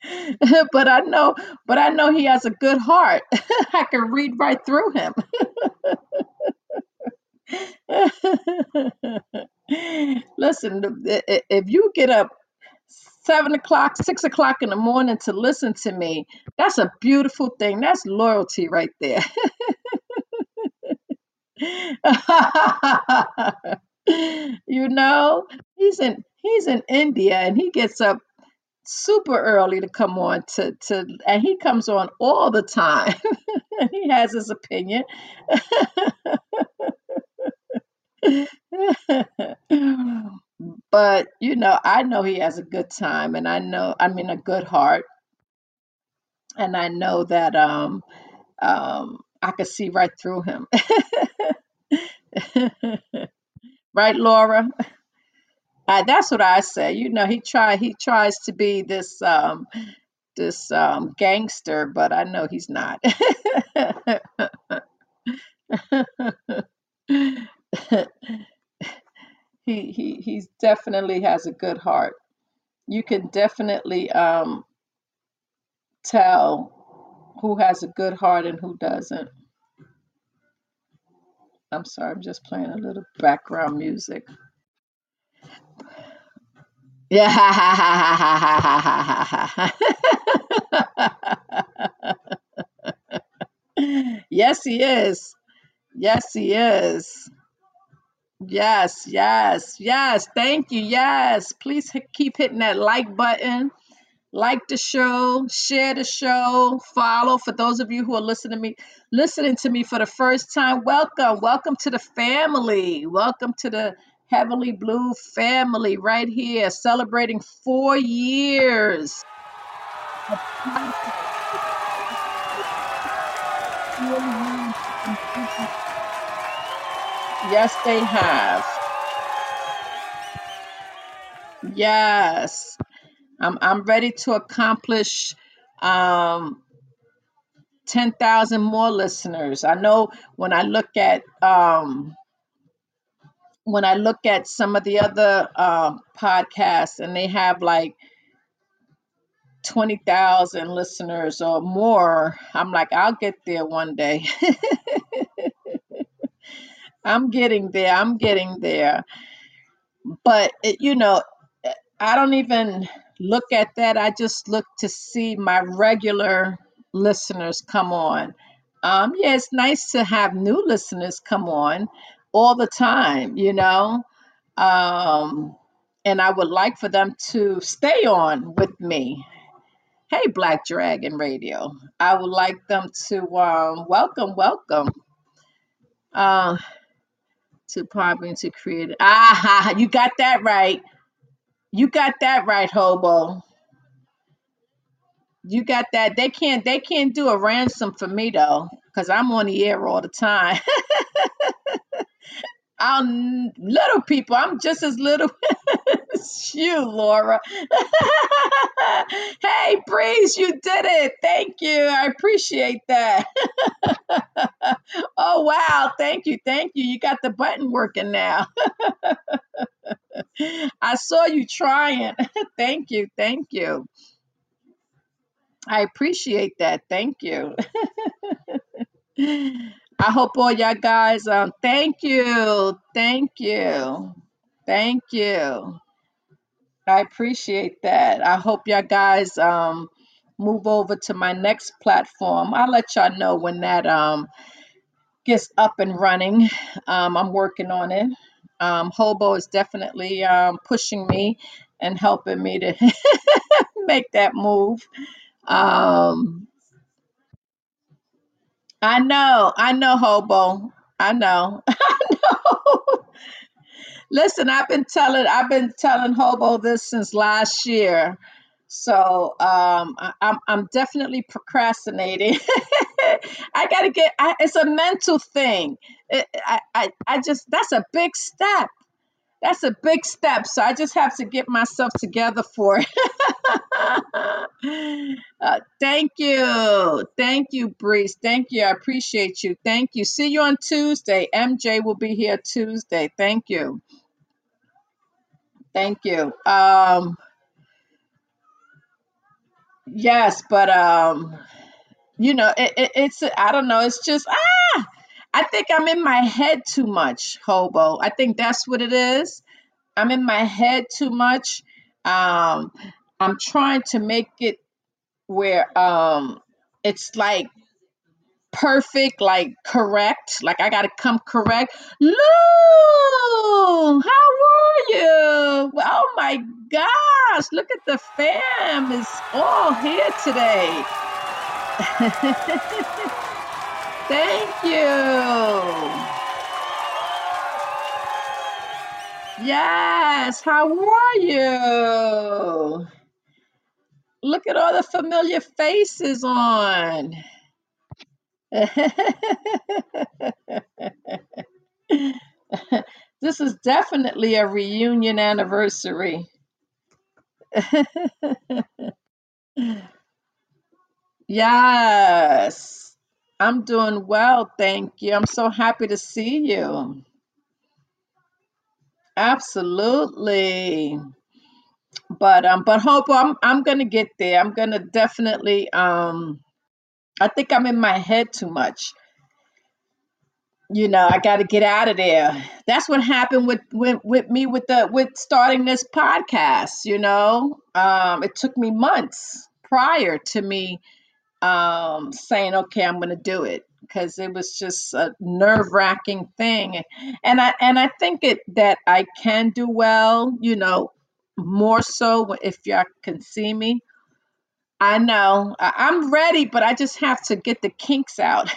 but I know but I know he has a good heart. I can read right through him. Listen, if you get up seven o'clock, six o'clock in the morning to listen to me, that's a beautiful thing. That's loyalty right there. you know, he's in he's in India and he gets up super early to come on to to and he comes on all the time. and he has his opinion. but you know, I know he has a good time and I know I mean a good heart and I know that um um I could see right through him. right, Laura? Uh, that's what I say. You know, he try he tries to be this um this um gangster, but I know he's not. he he he's definitely has a good heart. You can definitely um tell who has a good heart and who doesn't. I'm sorry, I'm just playing a little background music. Yeah. yes, he is. Yes, he is. Yes, yes, yes. Thank you. Yes. Please hit, keep hitting that like button. Like the show, share the show, follow. For those of you who are listening to me, listening to me for the first time, welcome. Welcome to the family. Welcome to the Heavenly Blue family right here, celebrating four years. Yes, they have. Yes. I'm I'm ready to accomplish um 10,000 more listeners. I know when I look at um when I look at some of the other um podcasts and they have like 20,000 listeners or more, I'm like I'll get there one day. I'm getting there. I'm getting there. But it, you know, I don't even look at that. I just look to see my regular listeners come on. Um, yeah, it's nice to have new listeners come on all the time, you know. Um, and I would like for them to stay on with me. Hey, Black Dragon Radio. I would like them to um, welcome, welcome. Uh, to popping to create. Ah, you got that right. You got that right, hobo. You got that. They can't. They can't do a ransom for me though, cause I'm on the air all the time. I'm little people. I'm just as little as you, Laura. hey, Breeze, you did it. Thank you. I appreciate that. oh wow, thank you, thank you. You got the button working now. I saw you trying. thank you, thank you. I appreciate that. Thank you. I hope all y'all guys um thank you. Thank you. Thank you. I appreciate that. I hope y'all guys um move over to my next platform. I'll let y'all know when that um gets up and running. Um I'm working on it. Um Hobo is definitely um pushing me and helping me to make that move. Um I know, I know Hobo. I know. I know. Listen, I've been telling I've been telling Hobo this since last year. So um, I, I'm I'm definitely procrastinating. I gotta get. I, it's a mental thing. It, I, I I just that's a big step. That's a big step. So I just have to get myself together for it. uh, thank you, thank you, Breeze. Thank you. I appreciate you. Thank you. See you on Tuesday. MJ will be here Tuesday. Thank you. Thank you. Um, yes, but um, you know, it, it, it's I don't know. It's just ah, I think I'm in my head too much, hobo. I think that's what it is. I'm in my head too much. Um, I'm trying to make it where um, it's like perfect, like correct. Like I gotta come correct. Lou, how are you? Oh my gosh, look at the fam is all here today. Thank you. Yes, how are you? Look at all the familiar faces on. this is definitely a reunion anniversary. yes, I'm doing well, thank you. I'm so happy to see you. Absolutely. But um but hope I'm I'm gonna get there. I'm gonna definitely um I think I'm in my head too much. you know i got to get out of there that's what happened with, with with me with the with starting this podcast you know um it took me months prior to me um saying okay i'm going to do it because it was just a nerve-wracking thing and i and i think it that i can do well you know more so if y'all can see me i know I- i'm ready but i just have to get the kinks out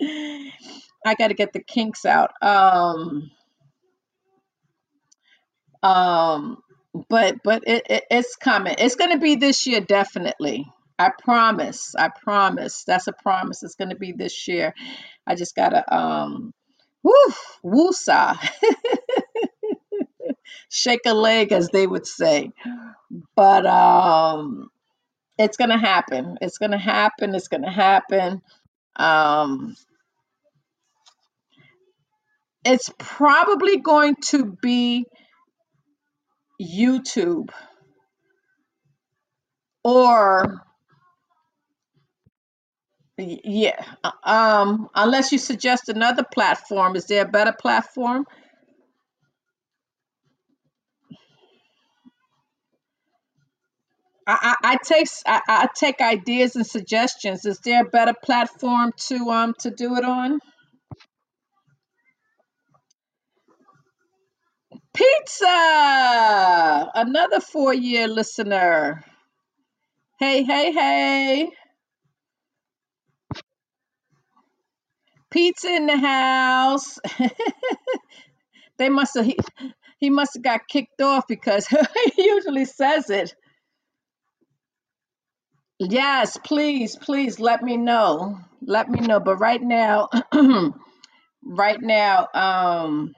I got to get the kinks out. Um, um, but but it, it it's coming. It's going to be this year, definitely. I promise. I promise. That's a promise. It's going to be this year. I just gotta um, woo, woosah, shake a leg, as they would say. But um, it's gonna happen. It's gonna happen. It's gonna happen. Um, it's probably going to be YouTube or Yeah. uh, Um, unless you suggest another platform, is there a better platform? I, I, I take I take ideas and suggestions. Is there a better platform to um to do it on? Pizza, another four year listener. Hey, hey, hey. Pizza in the house. they must have he, he must have got kicked off because he usually says it. Yes, please, please let me know. Let me know. But right now, right now, um,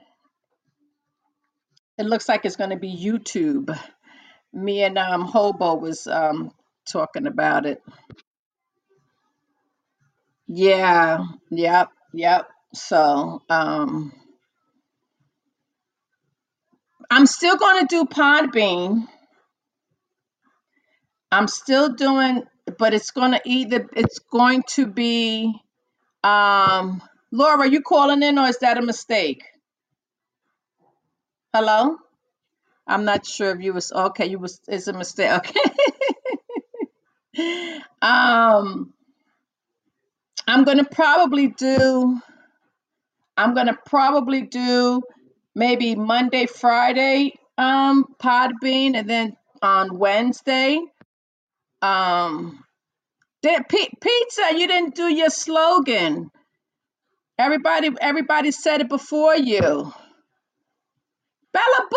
it looks like it's going to be YouTube. Me and um Hobo was um talking about it. Yeah, yep, yep. So um I'm still gonna do Podbean. I'm still doing, but it's gonna either it's going to be um Laura, are you calling in or is that a mistake? Hello? I'm not sure if you was okay, you was it's a mistake. Okay. um I'm gonna probably do I'm gonna probably do maybe Monday, Friday, um, Podbean, and then on Wednesday, um, did, P- pizza. You didn't do your slogan. Everybody, everybody said it before you. Bella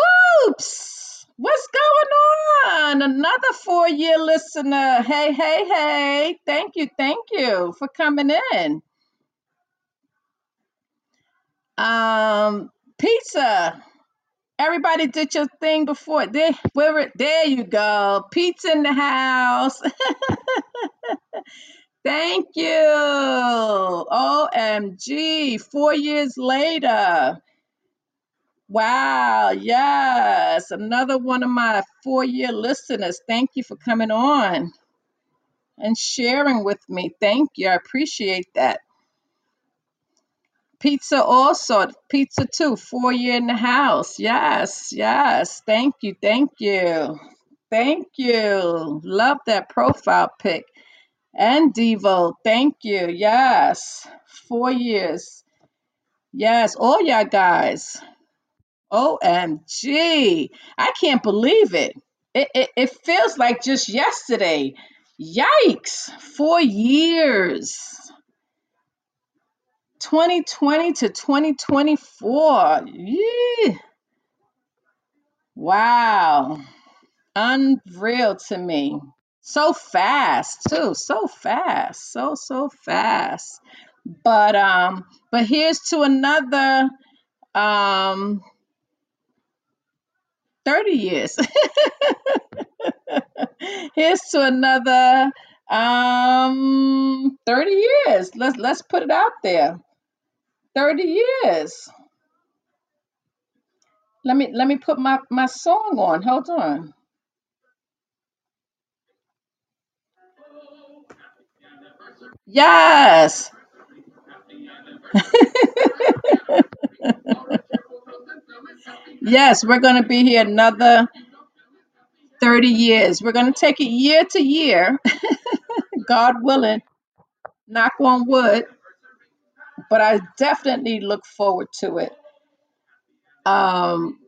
Boops, what's going on? Another four-year listener. Hey, hey, hey! Thank you, thank you for coming in. Um, pizza. Everybody did your thing before. There, where there you go. Pizza in the house. Thank you. OMG. Four years later. Wow. Yes. Another one of my four year listeners. Thank you for coming on and sharing with me. Thank you. I appreciate that. Pizza also, pizza too, four year in the house. Yes, yes. Thank you, thank you. Thank you. Love that profile pic. And Devo, thank you. Yes. Four years. Yes, all y'all guys. OMG. I can't believe it. It, it. it feels like just yesterday. Yikes. Four years. 2020 to 2024. Yeah. Wow. Unreal to me. So fast, too. So fast. So so fast. But um but here's to another um 30 years. here's to another um 30 years. Let's let's put it out there. 30 years. Let me let me put my my song on. Hold on. Yes. Yes, we're going to be here another 30 years. We're going to take it year to year, God willing, knock on wood, but I definitely look forward to it. Um,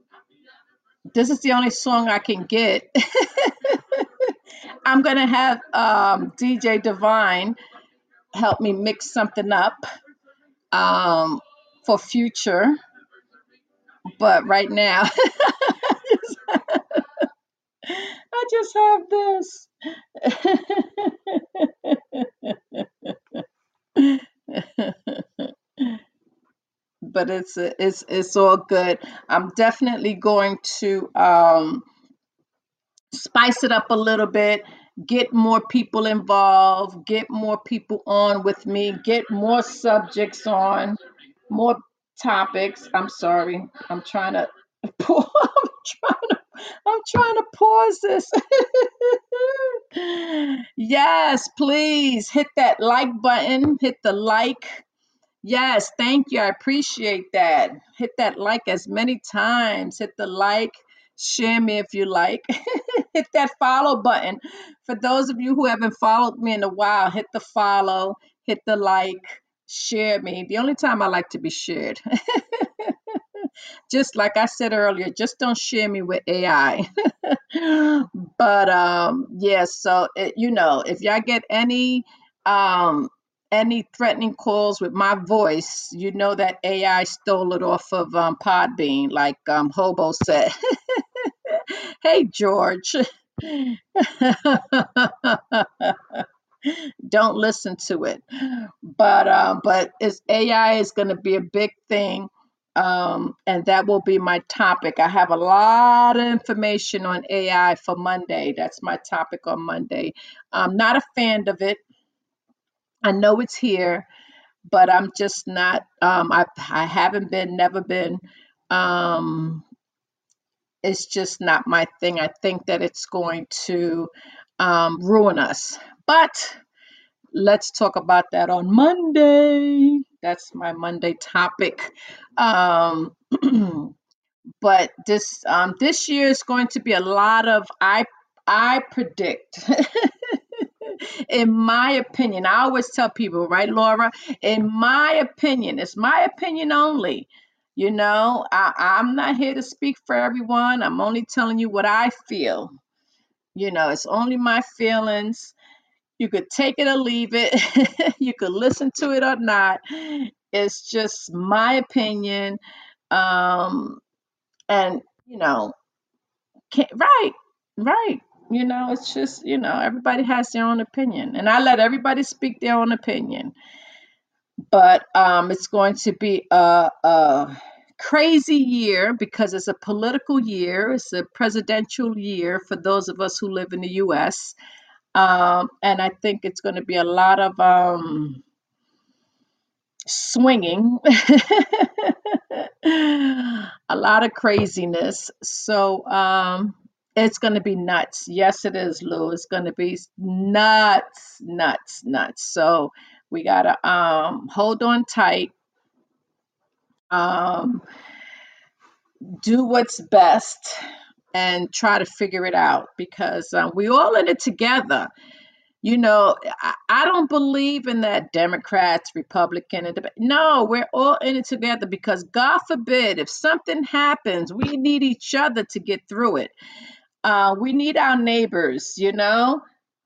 this is the only song I can get. I'm going to have um, DJ Divine help me mix something up um, for future, but right now, I just have this. but it's it's it's all good. I'm definitely going to um, spice it up a little bit, get more people involved, get more people on with me, get more subjects on, more topics. I'm sorry, I'm trying to. I'm trying to. I'm trying to pause this. yes, please hit that like button. Hit the like Yes, thank you. I appreciate that. Hit that like as many times. Hit the like, share me if you like. hit that follow button. For those of you who haven't followed me in a while, hit the follow, hit the like, share me. The only time I like to be shared. just like I said earlier, just don't share me with AI. but um yeah, so it, you know, if y'all get any um any threatening calls with my voice, you know that AI stole it off of um, Podbean, like um, Hobo said. hey, George. Don't listen to it. But um, but it's AI is going to be a big thing, um, and that will be my topic. I have a lot of information on AI for Monday. That's my topic on Monday. I'm not a fan of it. I know it's here, but I'm just not. Um, I I haven't been, never been. Um, it's just not my thing. I think that it's going to um, ruin us. But let's talk about that on Monday. That's my Monday topic. Um, but this um, this year is going to be a lot of I I predict. in my opinion, I always tell people, right, Laura? In my opinion, it's my opinion only. You know, I, I'm not here to speak for everyone. I'm only telling you what I feel. You know, it's only my feelings. You could take it or leave it. you could listen to it or not. It's just my opinion. Um, and you know, can't, right, right. You know, it's just, you know, everybody has their own opinion. And I let everybody speak their own opinion. But um, it's going to be a, a crazy year because it's a political year, it's a presidential year for those of us who live in the US. Um, and I think it's going to be a lot of um, swinging, a lot of craziness. So um, it's going to be nuts. Yes, it is, Lou. It's going to be nuts, nuts, nuts. So we got to um, hold on tight, um, do what's best, and try to figure it out because um, we all in it together you know, I, I don't believe in that Democrats, Republican, and no, we're all in it together because God forbid if something happens, we need each other to get through it. Uh, we need our neighbors, you know,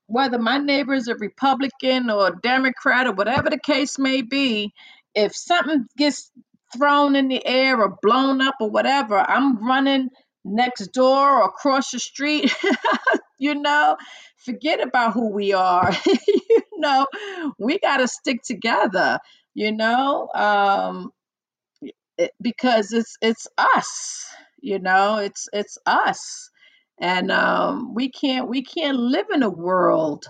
whether my neighbor's is a Republican or Democrat or whatever the case may be. If something gets thrown in the air or blown up or whatever, I'm running next door or across the street, you know, forget about who we are. you know, we got to stick together, you know. Um, it, because it's it's us you know it's it's us and um we can't we can't live in a world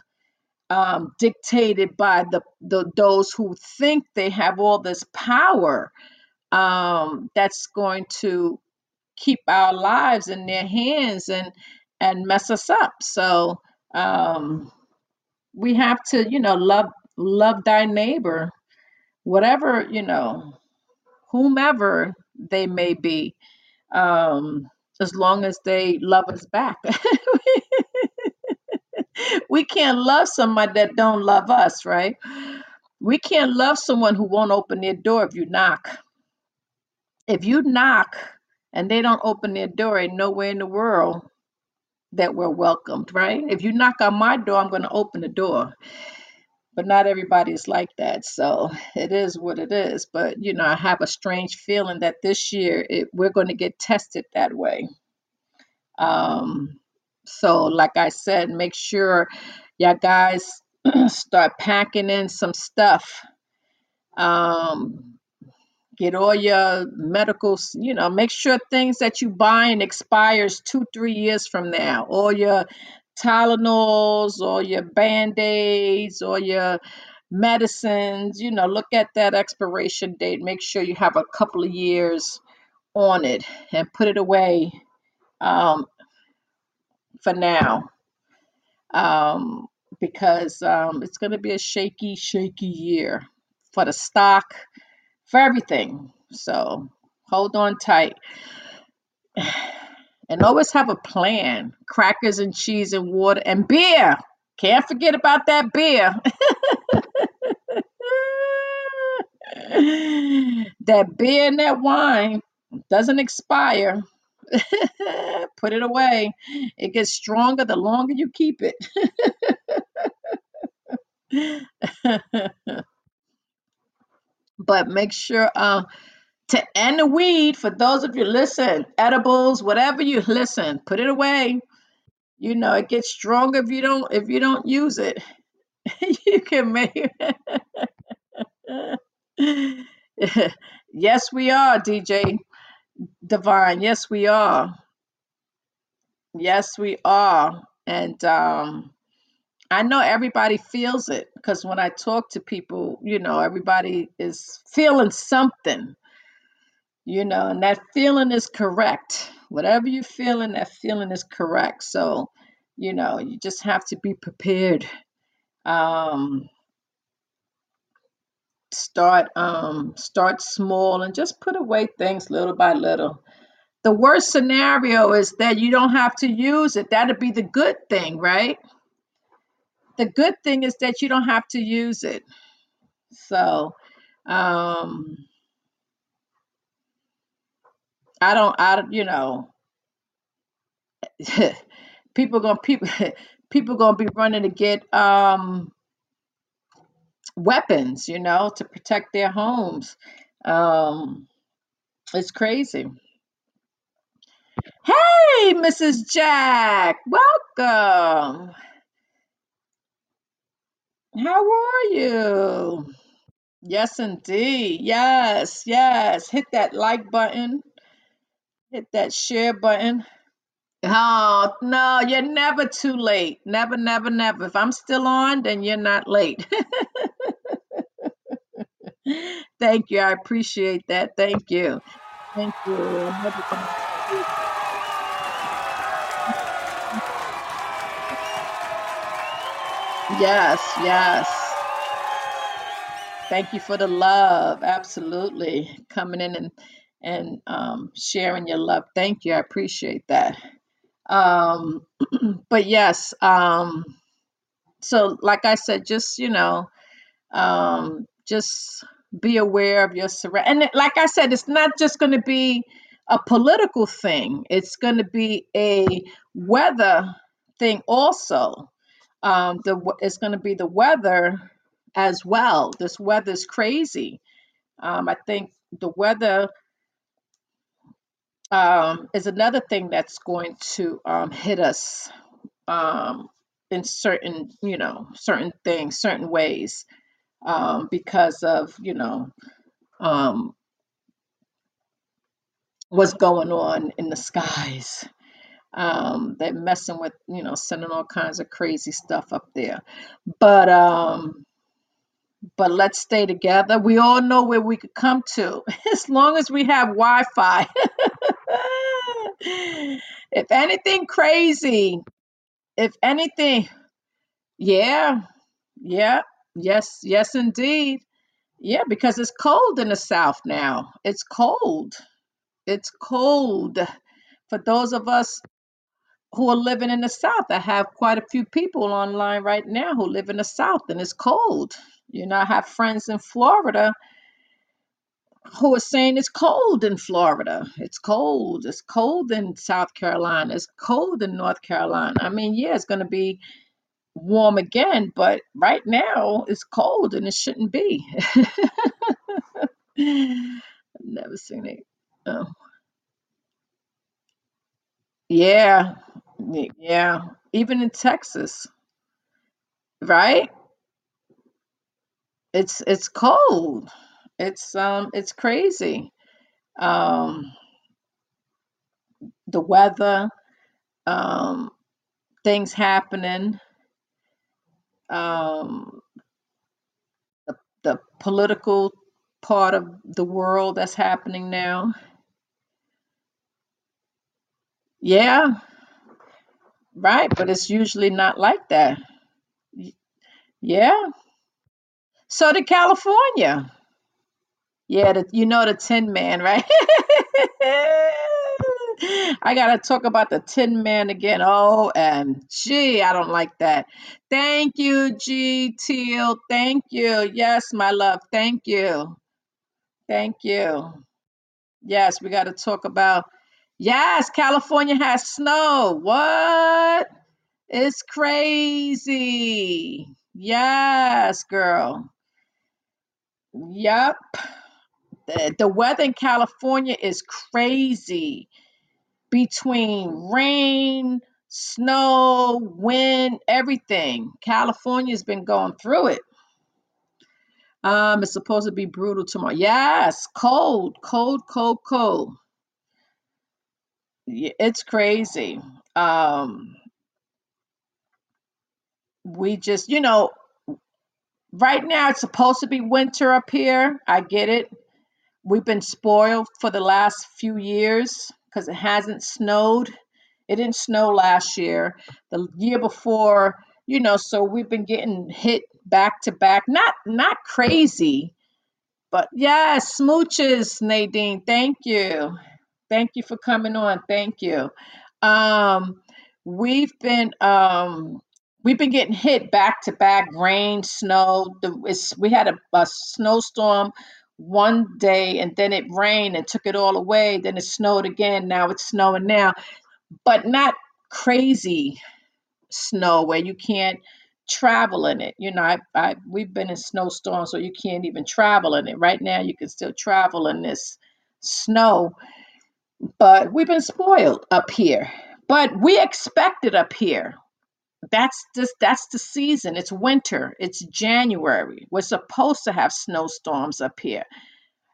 um dictated by the, the those who think they have all this power um that's going to keep our lives in their hands and and mess us up so um we have to you know love love thy neighbor whatever you know whomever they may be um, as long as they love us back. we can't love somebody that don't love us, right? We can't love someone who won't open their door if you knock. If you knock and they don't open their door, ain't nowhere in the world that we're welcomed, right? If you knock on my door, I'm going to open the door. But not everybody is like that. So it is what it is. But, you know, I have a strange feeling that this year it, we're going to get tested that way Um, so, like I said, make sure y'all guys start packing in some stuff. Um, get all your medicals, you know, make sure things that you buying expires two, three years from now. All your Tylenols, all your Band-Aids, all your medicines, you know, look at that expiration date. Make sure you have a couple of years on it and put it away um, for now um, because um, it's going to be a shaky, shaky year for the stock, for everything. So hold on tight and always have a plan crackers and cheese and water and beer. Can't forget about that beer. that beer and that wine doesn't expire. Put it away. It gets stronger the longer you keep it. But make sure uh, to end the weed for those of you listen, edibles, whatever you listen, put it away. You know, it gets stronger if you don't if you don't use it. you can make yes, we are, DJ Divine. Yes, we are. Yes, we are. And um I know everybody feels it because when I talk to people, you know, everybody is feeling something, you know, and that feeling is correct. Whatever you're feeling, that feeling is correct. So, you know, you just have to be prepared. Um, start um start small and just put away things little by little. The worst scenario is that you don't have to use it. That'd be the good thing, right? The good thing is that you don't have to use it. So, um I don't I you know, people gonna people people gonna be running to get um weapons, you know, to protect their homes. Um it's crazy. Hey, Mrs. Jack, welcome. How are you? Yes, indeed. Yes, yes. Hit that like button, hit that share button. Oh, no, you're never too late. Never, never, never. If I'm still on, then you're not late. Thank you. I appreciate that. Thank you. Thank you. Yes, yes. Thank you for the love. Absolutely. Coming in and and um, sharing your love. Thank you. I appreciate that. Um, but yes, um, so like I said, just you know, um, just be aware of your surround. And like I said, it's not just going to be a political thing. It's going to be a weather thing also. Um, the it's going to be the weather as well. This weather's crazy. Um, I think the weather um, is another thing that's going to um, hit us um, in certain, you know, certain things, certain ways, um, because of, you know, um, what's going on in the skies. Um, they're messing with, you know, sending all kinds of crazy stuff up there. But um, but let's stay together. We all know where we could come to as long as we have Wi-Fi. if anything crazy, if anything, yeah, yeah, yes, yes, indeed. Yeah, because it's cold in the South now. It's cold. It's cold. For those of us who are living in the South, I have quite a few people online right now who live in the South and it's cold. You know, I have friends in Florida who are saying it's cold in Florida. It's cold. It's cold in South Carolina. It's cold in North Carolina. I mean, yeah, it's going to be warm again, but right now it's cold and it shouldn't be. I've never seen it. Oh, yeah, yeah. Even in Texas, right? It's it's cold. It's um it's crazy. Um, the weather, um, things happening, um, the the political part of the world that's happening now. Yeah, right. But it's usually not like that. Yeah. So did California. Yeah, the, you know the Tin Man, right? I gotta talk about the Tin Man again. Oh, OMG, I don't like that. Thank you, G Teal. Thank you. Yes, my love. Thank you. Thank you. Yes, we gotta talk about. Yes, California has snow. What? It's crazy. Yes, girl. Yep. The, the weather in California is crazy between rain, snow, wind, everything. California's been going through it. Um, it's supposed to be brutal tomorrow. Yes, cold, cold, cold, cold. It's crazy. Um, we just, you know, right now it's supposed to be winter up here. I get it. We've been spoiled for the last few years because it hasn't snowed. It didn't snow last year. The year before, you know, so we've been getting hit back to back. Not not crazy, but yeah, smooches, Nadine. Thank you. Thank you for coming on. Thank you. Um, we've been um we've been getting hit back to back, rain, snow. The it's, we had a, a snowstorm one day and then it rained and took it all away. Then it snowed again. Now it's snowing now, but not crazy snow where you can't travel in it. You know, I, I we've been in snowstorms so you can't even travel in it. Right now you can still travel in this snow but we've been spoiled up here. But we expect it up here. That's just that's the season. It's winter. It's January. We're supposed to have snowstorms up here.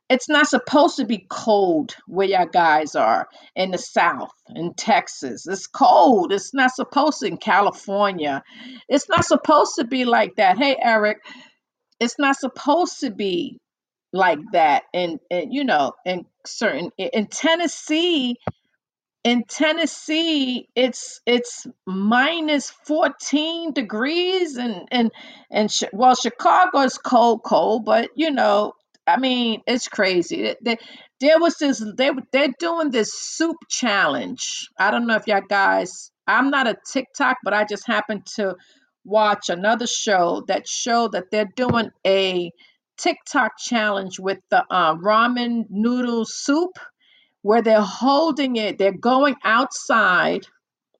It's not supposed to be cold where y'all guys are in the South, in Texas. It's cold. It's not supposed to in California. It's not supposed to be like that. Hey, Eric, it's not supposed to be like that. And, and you know, in certain in Tennessee, in Tennessee, it's it's minus 14 degrees and and and ch- well, Chicago is cold, cold, but you know, I mean, it's crazy. They- there was this they they're doing this soup challenge. I don't know if y'all guys. I'm not a TikTok, but I just happened to watch another show that showed that they're doing a TikTok challenge with the um, ramen noodle soup where they're holding it they're going outside.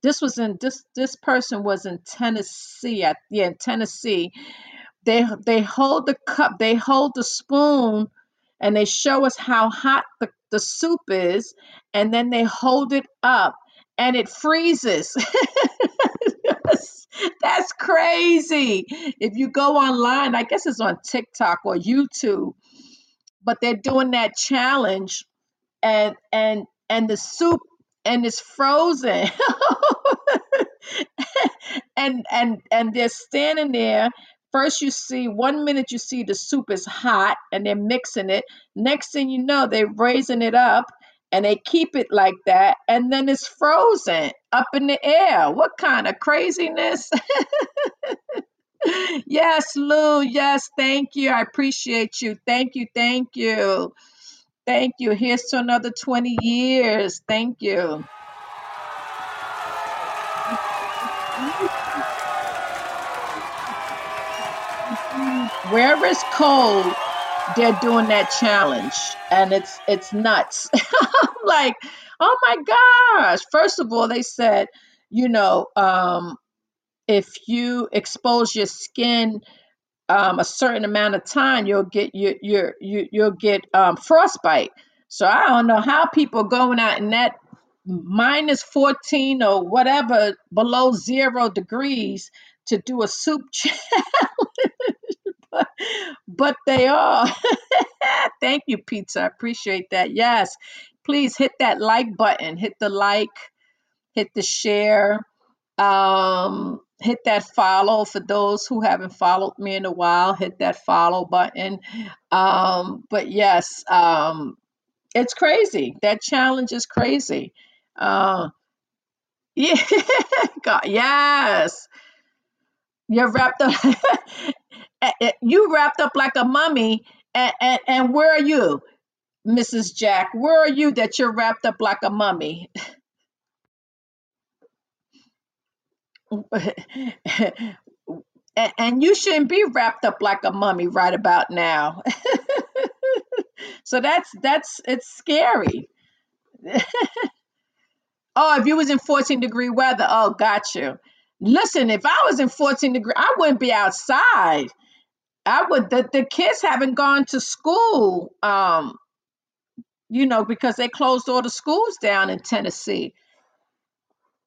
This was in this this person was in tennessee at yeah in tennessee. They they hold the cup they hold the spoon and they show us how hot the, the soup is and then they hold it up and it freezes that's, crazy. If you go online i guess it's on tiktok or youtube but they're doing that challenge and and and the soup and it's frozen. And and and they're standing there. First you see one minute you see the soup is hot and they're mixing it. Next thing you know they're raising it up and they keep it like that and then it's frozen up in the air. What kind of craziness? Yes lou yes thank you i appreciate you. Thank you thank you. Thank you here's to another 20 years thank you. Wherever it's cold they're doing that challenge and it's it's nuts. Like oh my gosh. First of all they said you know um if you expose your skin um a certain amount of time you'll get you you you you'll get um frostbite. So i don't know how people going out in that minus 14 or whatever below zero degrees to do a soup but, but they are. Thank you, pizza. I appreciate that. Yes. Please hit that like button. Hit the like, hit the share, um, hit that follow for those who haven't followed me in a while. Hit that follow button. Um, but yes, um, it's crazy. That challenge is crazy. Uh, yeah, God, yes. You're wrapped up. You wrapped up like a mummy. And, and, and where are you, Mrs. Jack? Where are you that you're wrapped up like a mummy? and, and you shouldn't be wrapped up like a mummy right about now. so that's that's it's scary. oh, if you was in 14 degree weather, oh, got you. Listen, if I was in 14 degree, I wouldn't be outside. I would the, the kids haven't gone to school, um, you know, because they closed all the schools down in Tennessee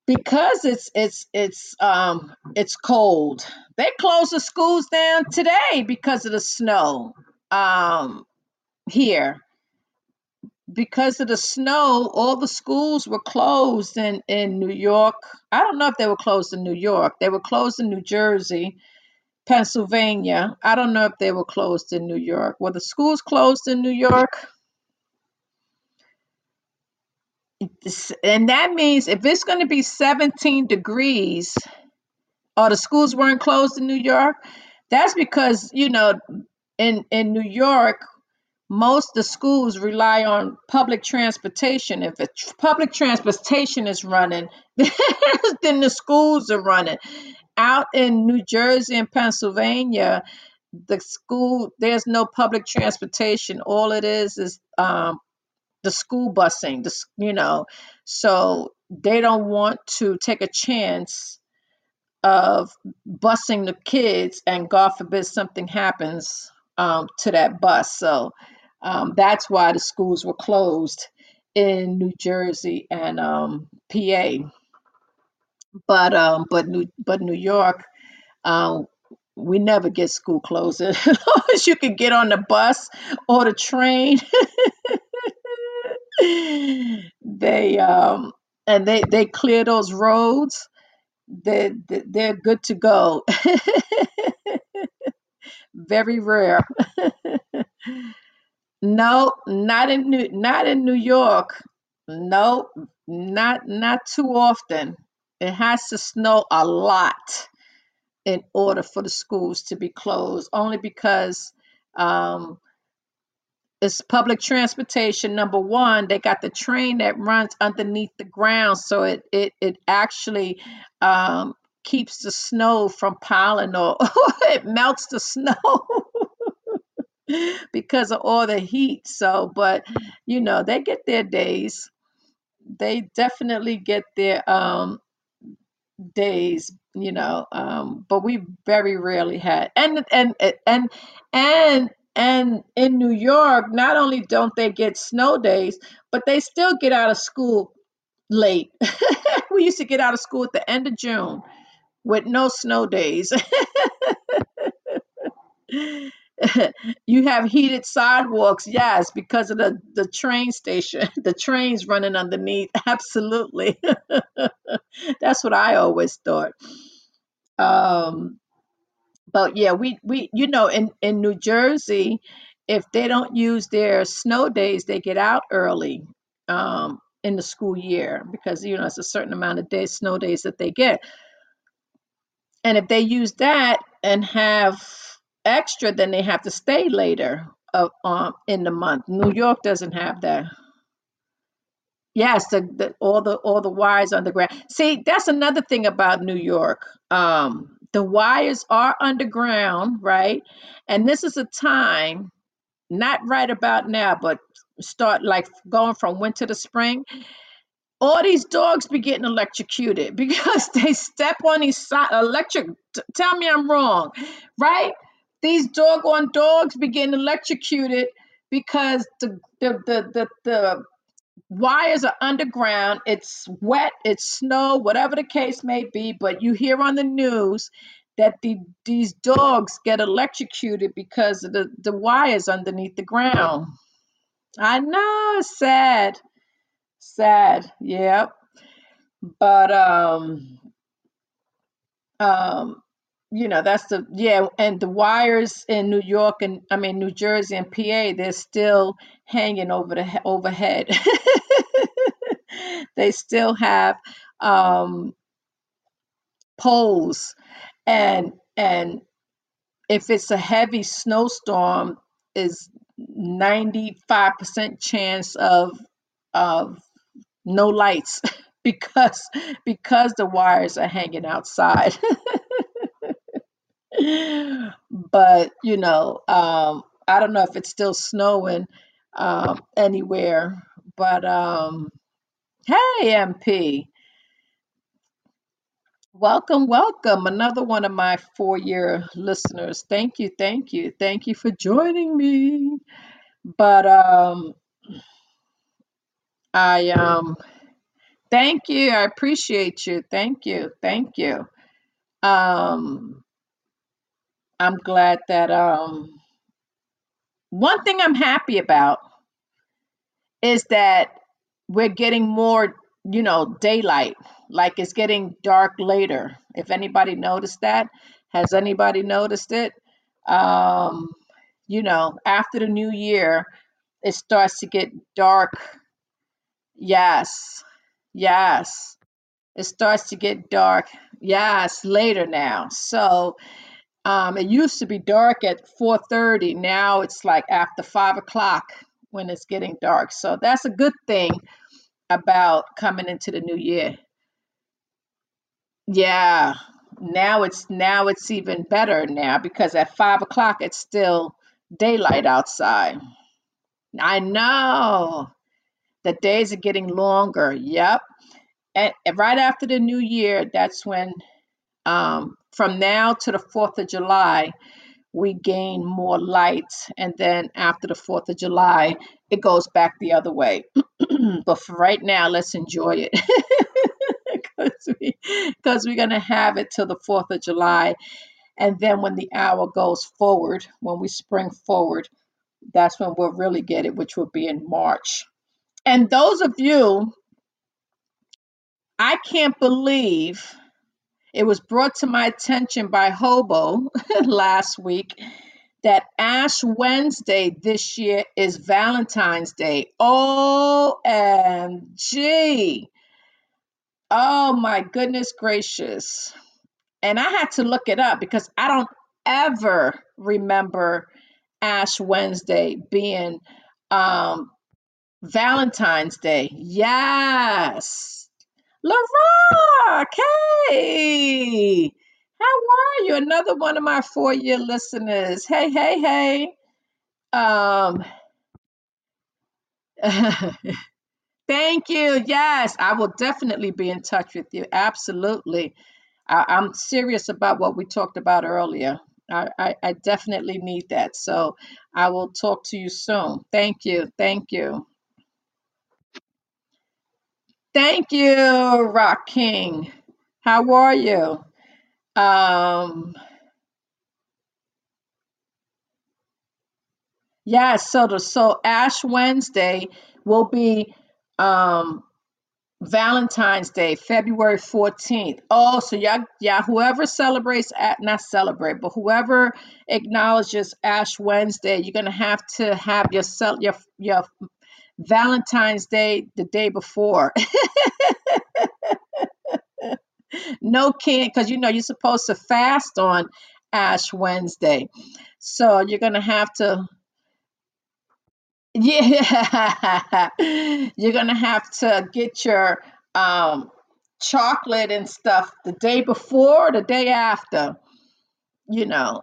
because it's it's it's um it's cold. They closed the schools down today because of the snow um here. Because of the snow, all the schools were closed in in New York. I don't know if they were closed in New York. They were closed in New Jersey, Pennsylvania. I don't know if they were closed in New York. Were the schools closed in New York? And that means if it's going to be 17 degrees, or the schools weren't closed in New York, that's because, you know, in in New York, most of the schools rely on public transportation. If the public transportation is running, then the schools are running. Out in New Jersey and Pennsylvania, the school there's no public transportation. All it is is um, the school busing. The you know, so they don't want to take a chance of busing the kids and god forbid something happens um, to that bus so um, that's why the schools were closed in new jersey and um, pa but um, but new but new york um, we never get school closed as long as you can get on the bus or the train. They um and they they clear those roads. They- they're good to go. Very rare No, not in New, not in New York. No, not not too often. It has to snow a lot in order for the schools to be closed. Only because um, it's public transportation. Number one, they got the train that runs underneath the ground, so it it it actually um, keeps the snow from piling or it melts the snow. because of all the heat. So, but you know, they get their days. They definitely get their um days, you know. Um, but we very rarely had and and and and and in New York, not only don't they get snow days, but they still get out of school late. we used to get out of school at the end of June with no snow days. you have heated sidewalks, yes, because of the, the train station, the trains running underneath. Absolutely. That's what I always thought. Um, but yeah, we, we you know, in, in New Jersey, if they don't use their snow days, they get out early um, in the school year because, you know, it's a certain amount of days, snow days that they get. And if they use that and have extra, then they have to stay later of, um, in the month. New York doesn't have that. Yes, the, the all the all the wires underground. See, that's another thing about New York. Um, the wires are underground, right? And this is a time, not right about now, but start like going from winter to spring all these dogs be getting electrocuted because they step on these electric. t- Tell me I'm wrong, right? These doggone dogs be getting electrocuted because the the the the, the wires are underground. It's wet, it's snow, whatever the case may be. But you hear on the news that the these dogs get electrocuted because of the the wires underneath the ground. I know, it's sad, sad. Yep. but um um you know that's the yeah and the wires in new york and i mean new jersey and pa they're still hanging over the he- overhead. They still have um poles. And and if it's a heavy snowstorm is 95% chance of of no lights because because the wires are hanging outside but you know, um, I don't know if it's still snowing um, anywhere. But um, hey, MP, Welcome, welcome. Another one of my four year listeners. Thank you, thank you, thank you for joining me. But um, I um, thank you. I appreciate you. Thank you, thank you. Um, I'm glad that um, one thing I'm happy about is that we're getting more, you know, daylight. Like it's getting dark later. If anybody noticed that, has anybody noticed it? Um, you know, after the new year, it starts to get dark. Yes. Yes. It starts to get dark. Yes, later now. So um, it used to be dark at 4:30. Now it's like after five o'clock when it's getting dark. So that's a good thing about coming into the new year. Yeah. Now it's now it's even better now because at five o'clock it's still daylight outside. I know. The days are getting longer. Yep. And right after the new year, that's when um from now to the 4th of July, we gain more light. And then after the 4th of July, it goes back the other way. but for right now, let's enjoy it. Because we, 'cause we're going to have it till the 4th of July. And then when the hour goes forward, when we spring forward, that's when we'll really get it, which will be in March. And those of you, I can't believe it was brought to my attention by Hobo last week that Ash Wednesday this year is Valentine's Day. OMG. Oh my goodness gracious. And I had to look it up because I don't ever remember Ash Wednesday being um, Valentine's Day. Yes. LaRock, hey. How are you? Another one of my four-year listeners. Hey, hey, hey. Um, thank you. Yes, I will definitely be in touch with you. Absolutely. I, I'm serious about what we talked about earlier. I, I, I definitely need that. So I will talk to you soon. Thank you. Thank you. Thank you, Rock King. How are you? Um, yeah, so the so Ash Wednesday will be um Valentine's Day, February 14th. Oh, so yeah, yeah, whoever celebrates at not celebrate, but whoever acknowledges Ash Wednesday, you're gonna have to have your your your Valentine's Day the day before. no can because you know you're supposed to fast on Ash Wednesday. So you're gonna have to Yeah, you're gonna have to get your um chocolate and stuff the day before, the day after. You know,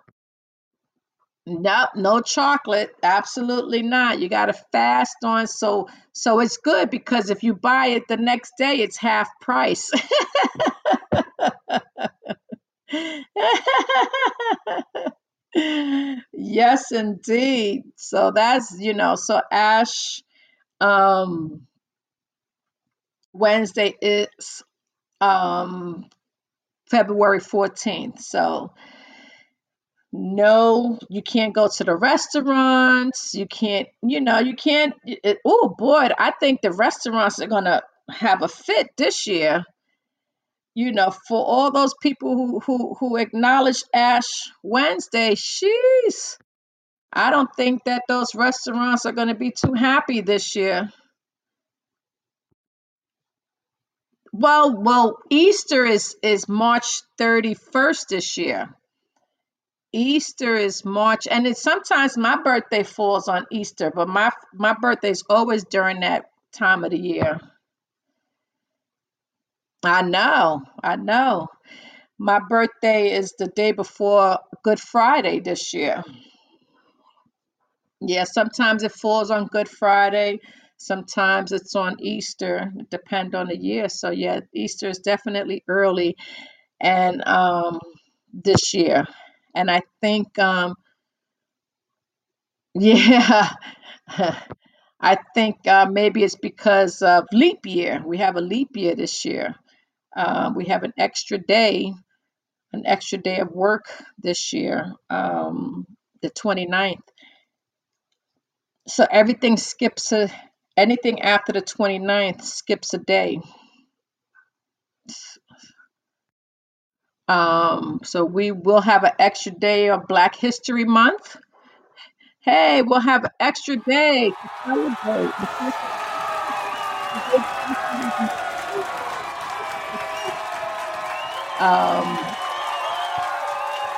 nope, no chocolate, absolutely not. You gotta fast on so so it's good because if you buy it the next day, it's half price. Yes, indeed. So that's, you know, so Ash um Wednesday is um February 14th. So no, you can't go to the restaurants. You can't, you know, you can't. Oh boy, I think the restaurants are gonna have a fit this year. You know, for all those people who who who acknowledge Ash Wednesday, she's. I don't think that those restaurants are going to be too happy this year. Well, well, Easter is is March 31st this year. Easter is March, and it's sometimes my birthday falls on Easter, but my my birthday is always during that time of the year. I know, I know. My birthday is the day before Good Friday this year. Yeah, sometimes it falls on Good Friday, sometimes it's on Easter, depend on the year. So yeah, Easter is definitely early. and um, this year. And I think, um, yeah, I think uh, maybe it's because of leap year. We have a leap year this year. Uh, we have an extra day, an extra day of work this year, um, the 29th. So everything skips a, anything after the 29th skips a day. Um, so we will have an extra day of Black History Month. Hey, we'll have an extra day to celebrate. Um,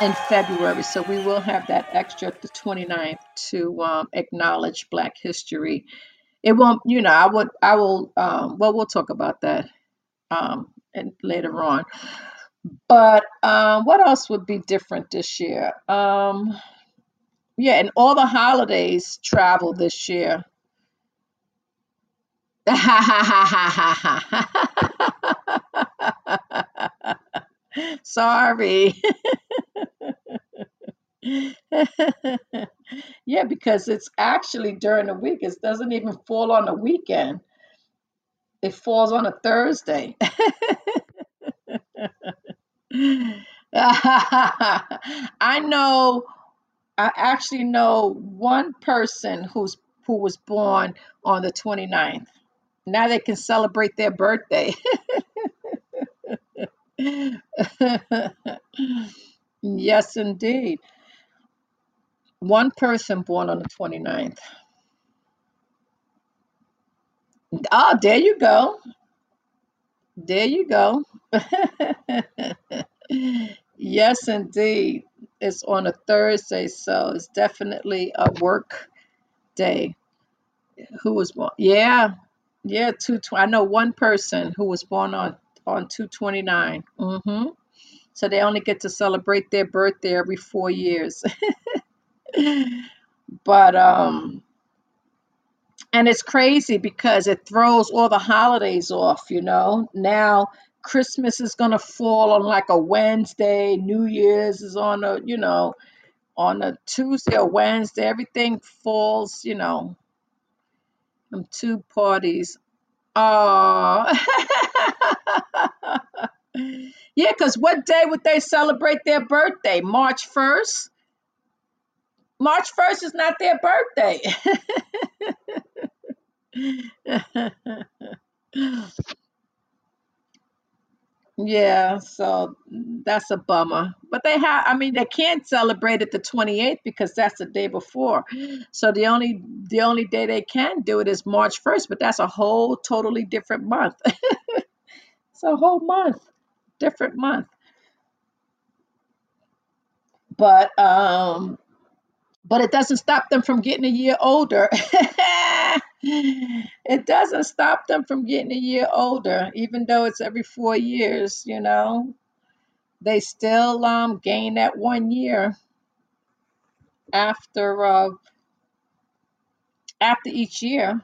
in February. So we will have that extra the 29th to um, acknowledge Black history. It won't, you know, I would, I will, um, well, we'll talk about that um, and later on. But um, what else would be different this year? Um, yeah, and all the holidays travel this year. Sorry. Yeah, because it's actually during the week. It doesn't even fall on a weekend. It falls on a Thursday. I know, I actually know one person who's who was born on the 29th. Now they can celebrate their birthday. Yes, indeed. One person born on the 29th. Oh, there you go. There you go. Yes, indeed. It's on a Thursday, so it's definitely a work day. Who was born? Yeah, yeah. Two. I know one person who was born on on two twenty nine. Mm-hmm. So they only get to celebrate their birthday every four years. But um, and it's crazy because it throws all the holidays off. You know, now Christmas is gonna fall on like a Wednesday. New Year's is on a you know on a Tuesday or Wednesday. Everything falls. You know, from two parties. Oh. Yeah, because what day would they celebrate their birthday? March 1st? March 1st is not their birthday. Yeah, so that's a bummer. But they have, I mean, they can't celebrate it the 28th because that's the day before. So the only the only day they can do it is March 1st, but that's a whole totally different month. It's a whole month, different month. But um but it doesn't stop them from getting a year older. it doesn't stop them from getting a year older, even though it's every four years, you know. They still um, gain that one year after uh, after each year.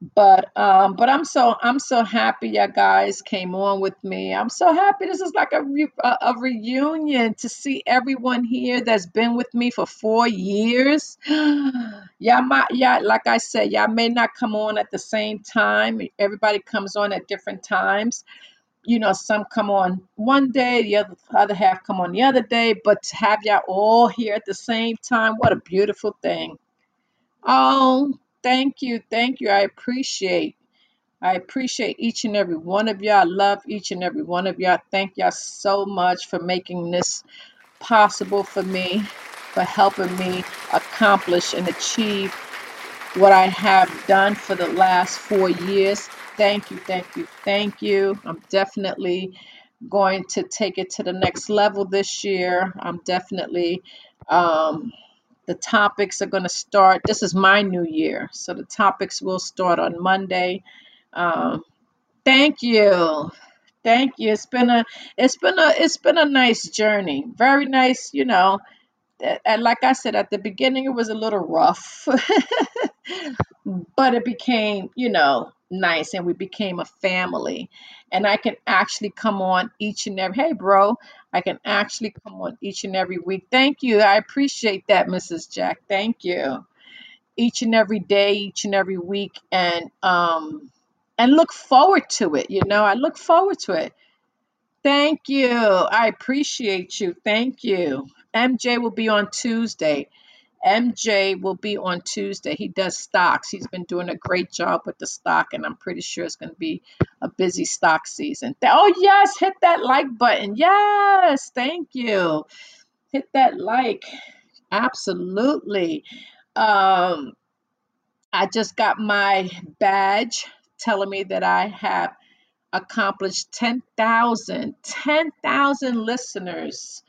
But um, but I'm so I'm so happy you guys came on with me. I'm so happy. This is like a re- a, a reunion to see everyone here that's been with me for four years. y'all might yeah, like I said, y'all may not come on at the same time. Everybody comes on at different times. You know, some come on one day, the other other half come on the other day. But to have y'all all here at the same time, what a beautiful thing. Oh, thank you, thank you. I appreciate. I appreciate each and every one of y'all. I love each and every one of y'all. Thank y'all so much for making this possible for me, for helping me accomplish and achieve what I have done for the last four years. Thank you, thank you, thank you. I'm definitely going to take it to the next level this year. I'm definitely, um, the topics are going to start. This is my new year, so the topics will start on Monday. Um, thank you. Thank you. It's been a it's been a it's been a nice journey. Very nice, you know. And like I said at the beginning, it was a little rough, but it became, you know, nice and we became a family. And I can actually come on each and every, hey, bro, I can actually come on each and every week. Thank you. I appreciate that, Mrs. Jack. Thank you. Each and every day, each and every week, and um, and look forward to it. You know, I look forward to it. Thank you. I appreciate you. Thank you. MJ will be on Tuesday. MJ will be on Tuesday. He does stocks. He's been doing a great job with the stock, and I'm pretty sure it's going to be a busy stock season. Oh, yes, hit that like button. Yes, thank you. Hit that like. Absolutely. Um, I just got my badge telling me that I have accomplished 10,000, 10,000 listeners.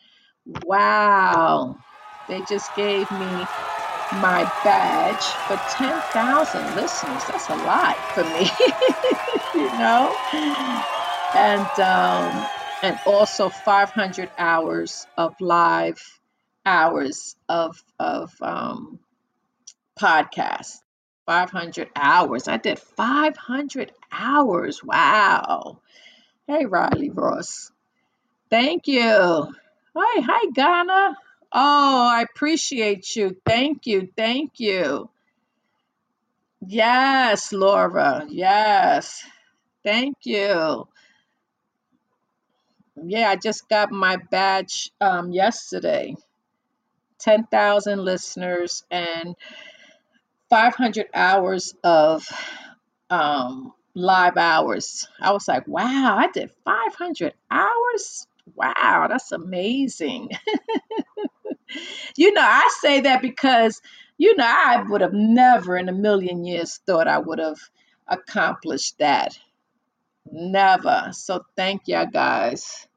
Wow. They just gave me my badge for 10,000 listeners. That's a lot for me, you know? And um and also 500 hours of live hours of of um podcast. 500 hours. I did 500 hours. Wow. Hey, Riley Ross. Thank you. Hi, hi, Ghana. Oh, I appreciate you. Thank you. Thank you. Yes, Laura. Yes. Thank you. Yeah, I just got my badge um, yesterday. 10,000 listeners and 500 hours of um, live hours. I was like, wow, I did 500 hours. Wow, that's amazing. you know, I say that because, you know, I would have never in a million years thought I would have accomplished that. Never. So thank you guys.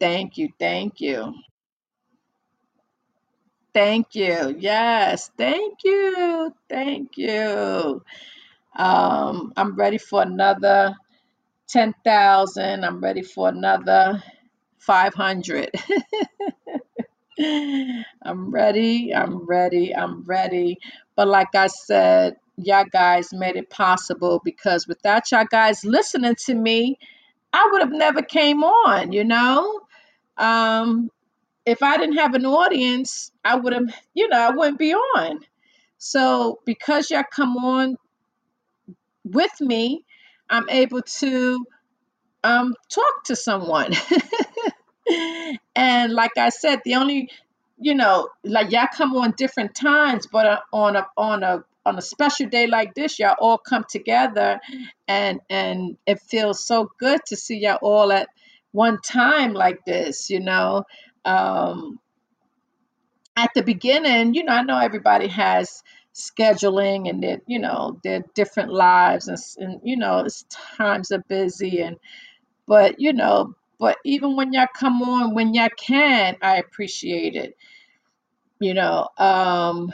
Thank you. Thank you. Thank you. Yes. Thank you. Thank you. Um, I'm ready for another 10,000. I'm ready for another 500. I'm ready. I'm ready. I'm ready. But like I said, y'all guys made it possible because without y'all guys listening to me, I would have never came on, you know? Um, if I didn't have an audience, I would have, you know, I wouldn't be on. So because y'all come on with me, I'm able to um, talk to someone. and like I said, the only, you know, like y'all come on different times, but uh, on a on a on a special day like this, y'all all come together, and and it feels so good to see y'all all at one time like this. You know, um, at the beginning, you know, I know everybody has scheduling and that you know their different lives and, and you know it's times are busy and but you know but even when y'all come on when y'all can i appreciate it. You know um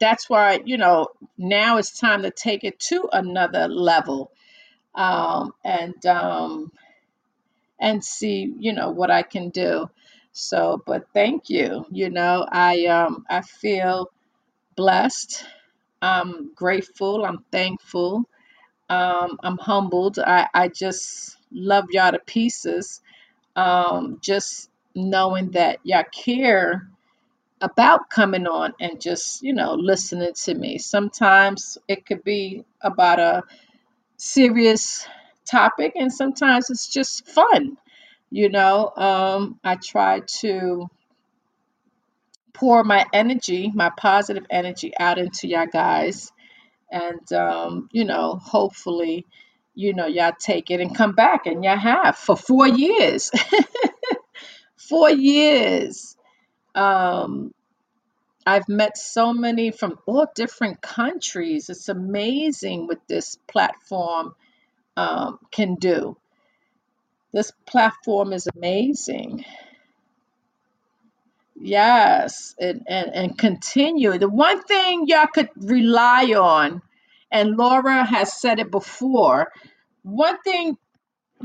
that's why you know now it's time to take it to another level um and um and see you know what i can do. So but thank you you know i um i feel blessed. I'm grateful. I'm thankful. Um i'm humbled. I i just love y'all to pieces. Um, just knowing that y'all care about coming on and just, you know, listening to me. Sometimes it could be about a serious topic, and sometimes it's just fun. You know, um, I try to pour my energy, my positive energy out into y'all guys. And, um, you know, hopefully, you know, y'all take it and come back, and y'all have for four years. four years. Um, I've met so many from all different countries. It's amazing what this platform um, can do. This platform is amazing. Yes, and, and, and continue. The one thing y'all could rely on, and Laura has said it before, one thing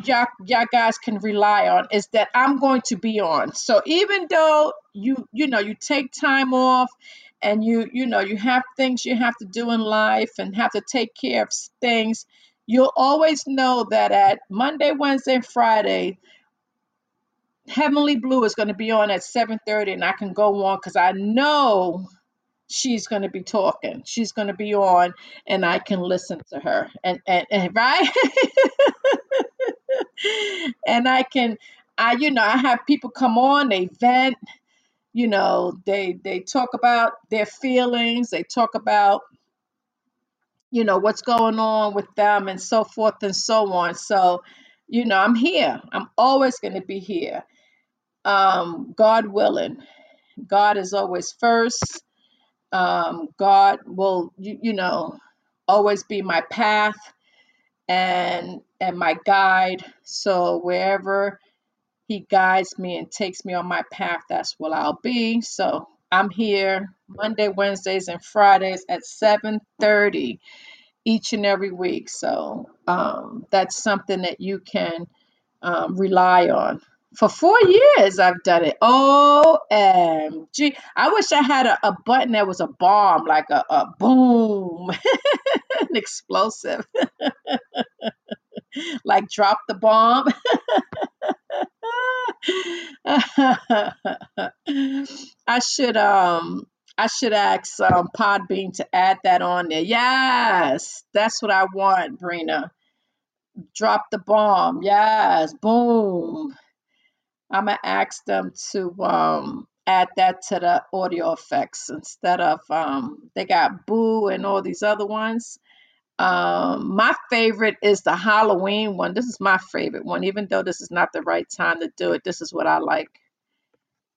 y'all, y'all guys can rely on is that I'm going to be on. So even though you you know you take time off and you you know you have things you have to do in life and have to take care of things, you'll always know that at Monday, Wednesday, and Friday, Heavenly Blue is going to be on at 7:30 and I can go on cuz I know she's going to be talking. She's going to be on and I can listen to her. And and, and right? and I can I you know, I have people come on, they vent, you know, they they talk about their feelings, they talk about you know what's going on with them and so forth and so on. So, you know, I'm here. I'm always going to be here. Um God willing. God is always first um, God will, you, you know, always be my path and and my guide. So wherever He guides me and takes me on my path, that's where I'll be. So I'm here Monday, Wednesdays, and Fridays at 7:30 each and every week. So um, that's something that you can um, rely on. For four years, I've done it. OMG. I wish I had a, a button that was a bomb, like a, a boom, an explosive, like drop the bomb. I should um I should ask um Podbean to add that on there. Yes, that's what I want, Brina. Drop the bomb. Yes, boom. I'm gonna ask them to um add that to the audio effects instead of um they got boo and all these other ones. Um my favorite is the Halloween one. This is my favorite one, even though this is not the right time to do it. This is what I like.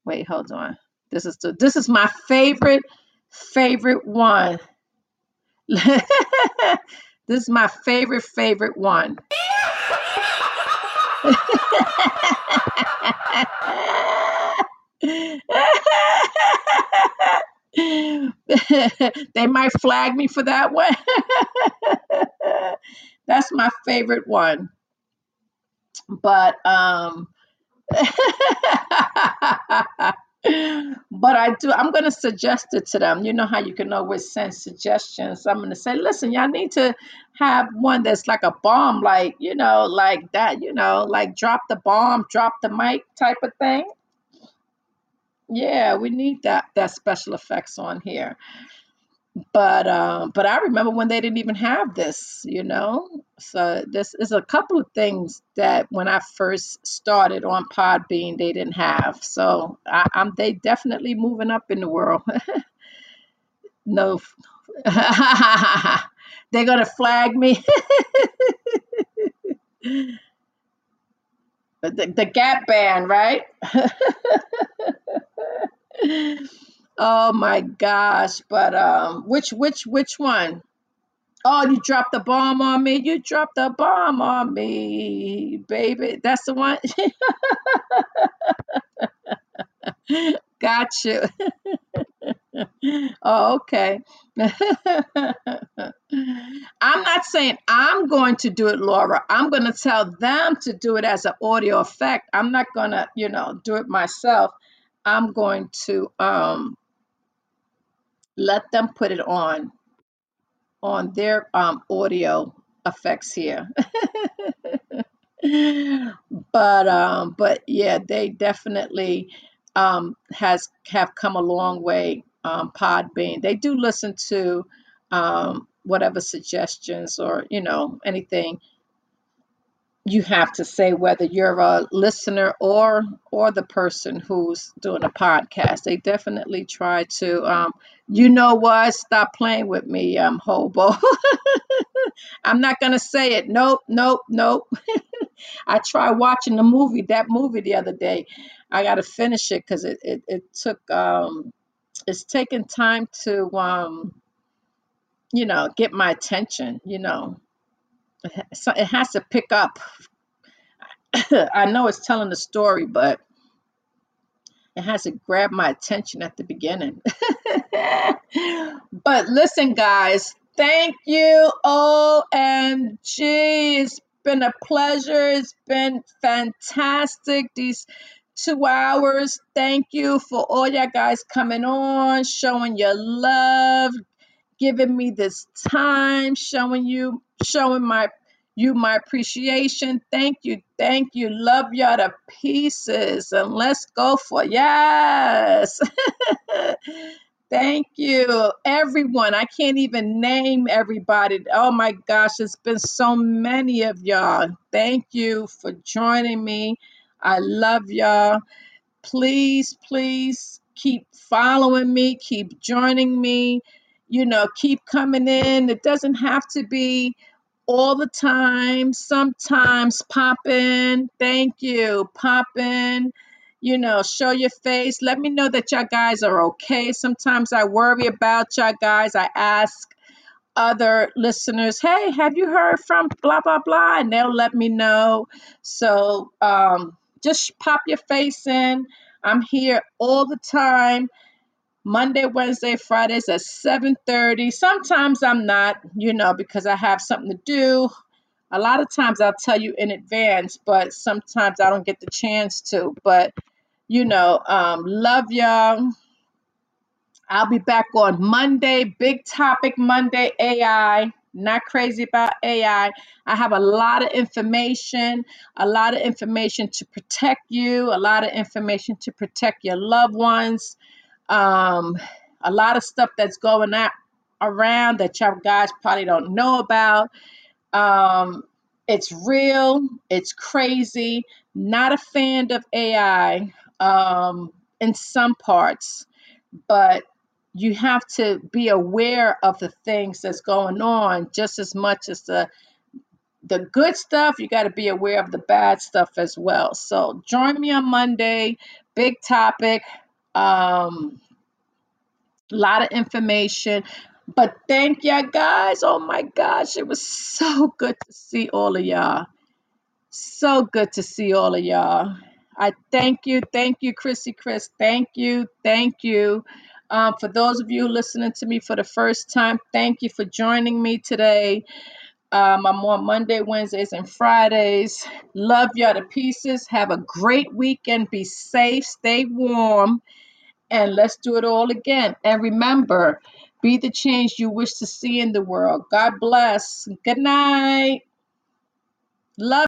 Wait, hold on. This is the this is my favorite favorite one. this is my favorite favorite one. they might flag me for that one. That's my favorite one. But um but I do I'm gonna suggest it to them. You know how you can always send suggestions. I'm gonna say, listen, y'all need to have one that's like a bomb, like, you know, like that, you know, like drop the bomb, drop the mic type of thing. Yeah, we need that that special effects on here. But um, but I remember when they didn't even have this, you know. So this is a couple of things that when I first started on Podbean, they didn't have. So I, I'm they definitely moving up in the world. no, they're gonna flag me. the, the Gap band, right? oh my gosh! But um, which which which one? Oh, you dropped the bomb on me. You dropped the bomb on me, baby. That's the one. Got you. oh, okay. I'm not saying I'm going to do it, Laura. I'm going to tell them to do it as an audio effect. I'm not going to, you know, do it myself. I'm going to um, let them put it on on their um, audio effects here. but um, but yeah, they definitely um, has have come a long way. Um, Podbean, they do listen to um, whatever suggestions or you know anything. You have to say whether you're a listener or or the person who's doing a podcast. They definitely try to um you know what? Stop playing with me um hobo. I'm not gonna say it. Nope nope nope. I tried watching the movie that movie the other day. I gotta finish it because it, it it took um it's taken time to um you know get my attention you know so it has to pick up I know it's telling the story, but it has to grab my attention at the beginning. but listen, guys, thank you. OMG. It's been a pleasure. It's been fantastic. These two hours. Thank you for all y'all guys coming on, showing your love, giving me this time, showing you, showing my you my appreciation. Thank you, thank you. Love y'all to pieces. And let's go for yes. Thank you, everyone. I can't even name everybody. Oh my gosh, it's been so many of y'all. Thank you for joining me. I love y'all please, please keep following me, keep joining me, you know, keep coming in. It doesn't have to be all the time. Sometimes pop in. Thank you. Pop in. You know, show your face. Let me know that y'all guys are okay. Sometimes I worry about y'all guys. I ask other listeners, hey, have you heard from blah, blah, blah? And they'll let me know. So um, just pop your face in. I'm here all the time, Monday, Wednesday, Fridays at 7:30. Sometimes I'm not, you know, because I have something to do. A lot of times I'll tell you in advance, but sometimes I don't get the chance to. But you know, um, love y'all. I'll be back on Monday. Big topic Monday AI. Not crazy about AI. I have a lot of information, a lot of information to protect you, a lot of information to protect your loved ones, um, a lot of stuff that's going out around that you guys probably don't know about. Um, it's real, it's crazy. Not a fan of AI um, in some parts but you have to be aware of the things that's going on just as much as the the good stuff you got to be aware of the bad stuff as well so join me on monday big topic um a lot of information but thank ya guys oh my gosh it was so good to see all of y'all so good to see all of y'all. I thank you, thank you, Chrissy Chris. Thank you, thank you. Um, for those of you listening to me for the first time, thank you for joining me today. Um, I'm on Monday, Wednesdays, and Fridays. Love y'all to pieces. Have a great weekend. Be safe, stay warm, and let's do it all again. And remember, be the change you wish to see in the world. God bless. Good night. Love.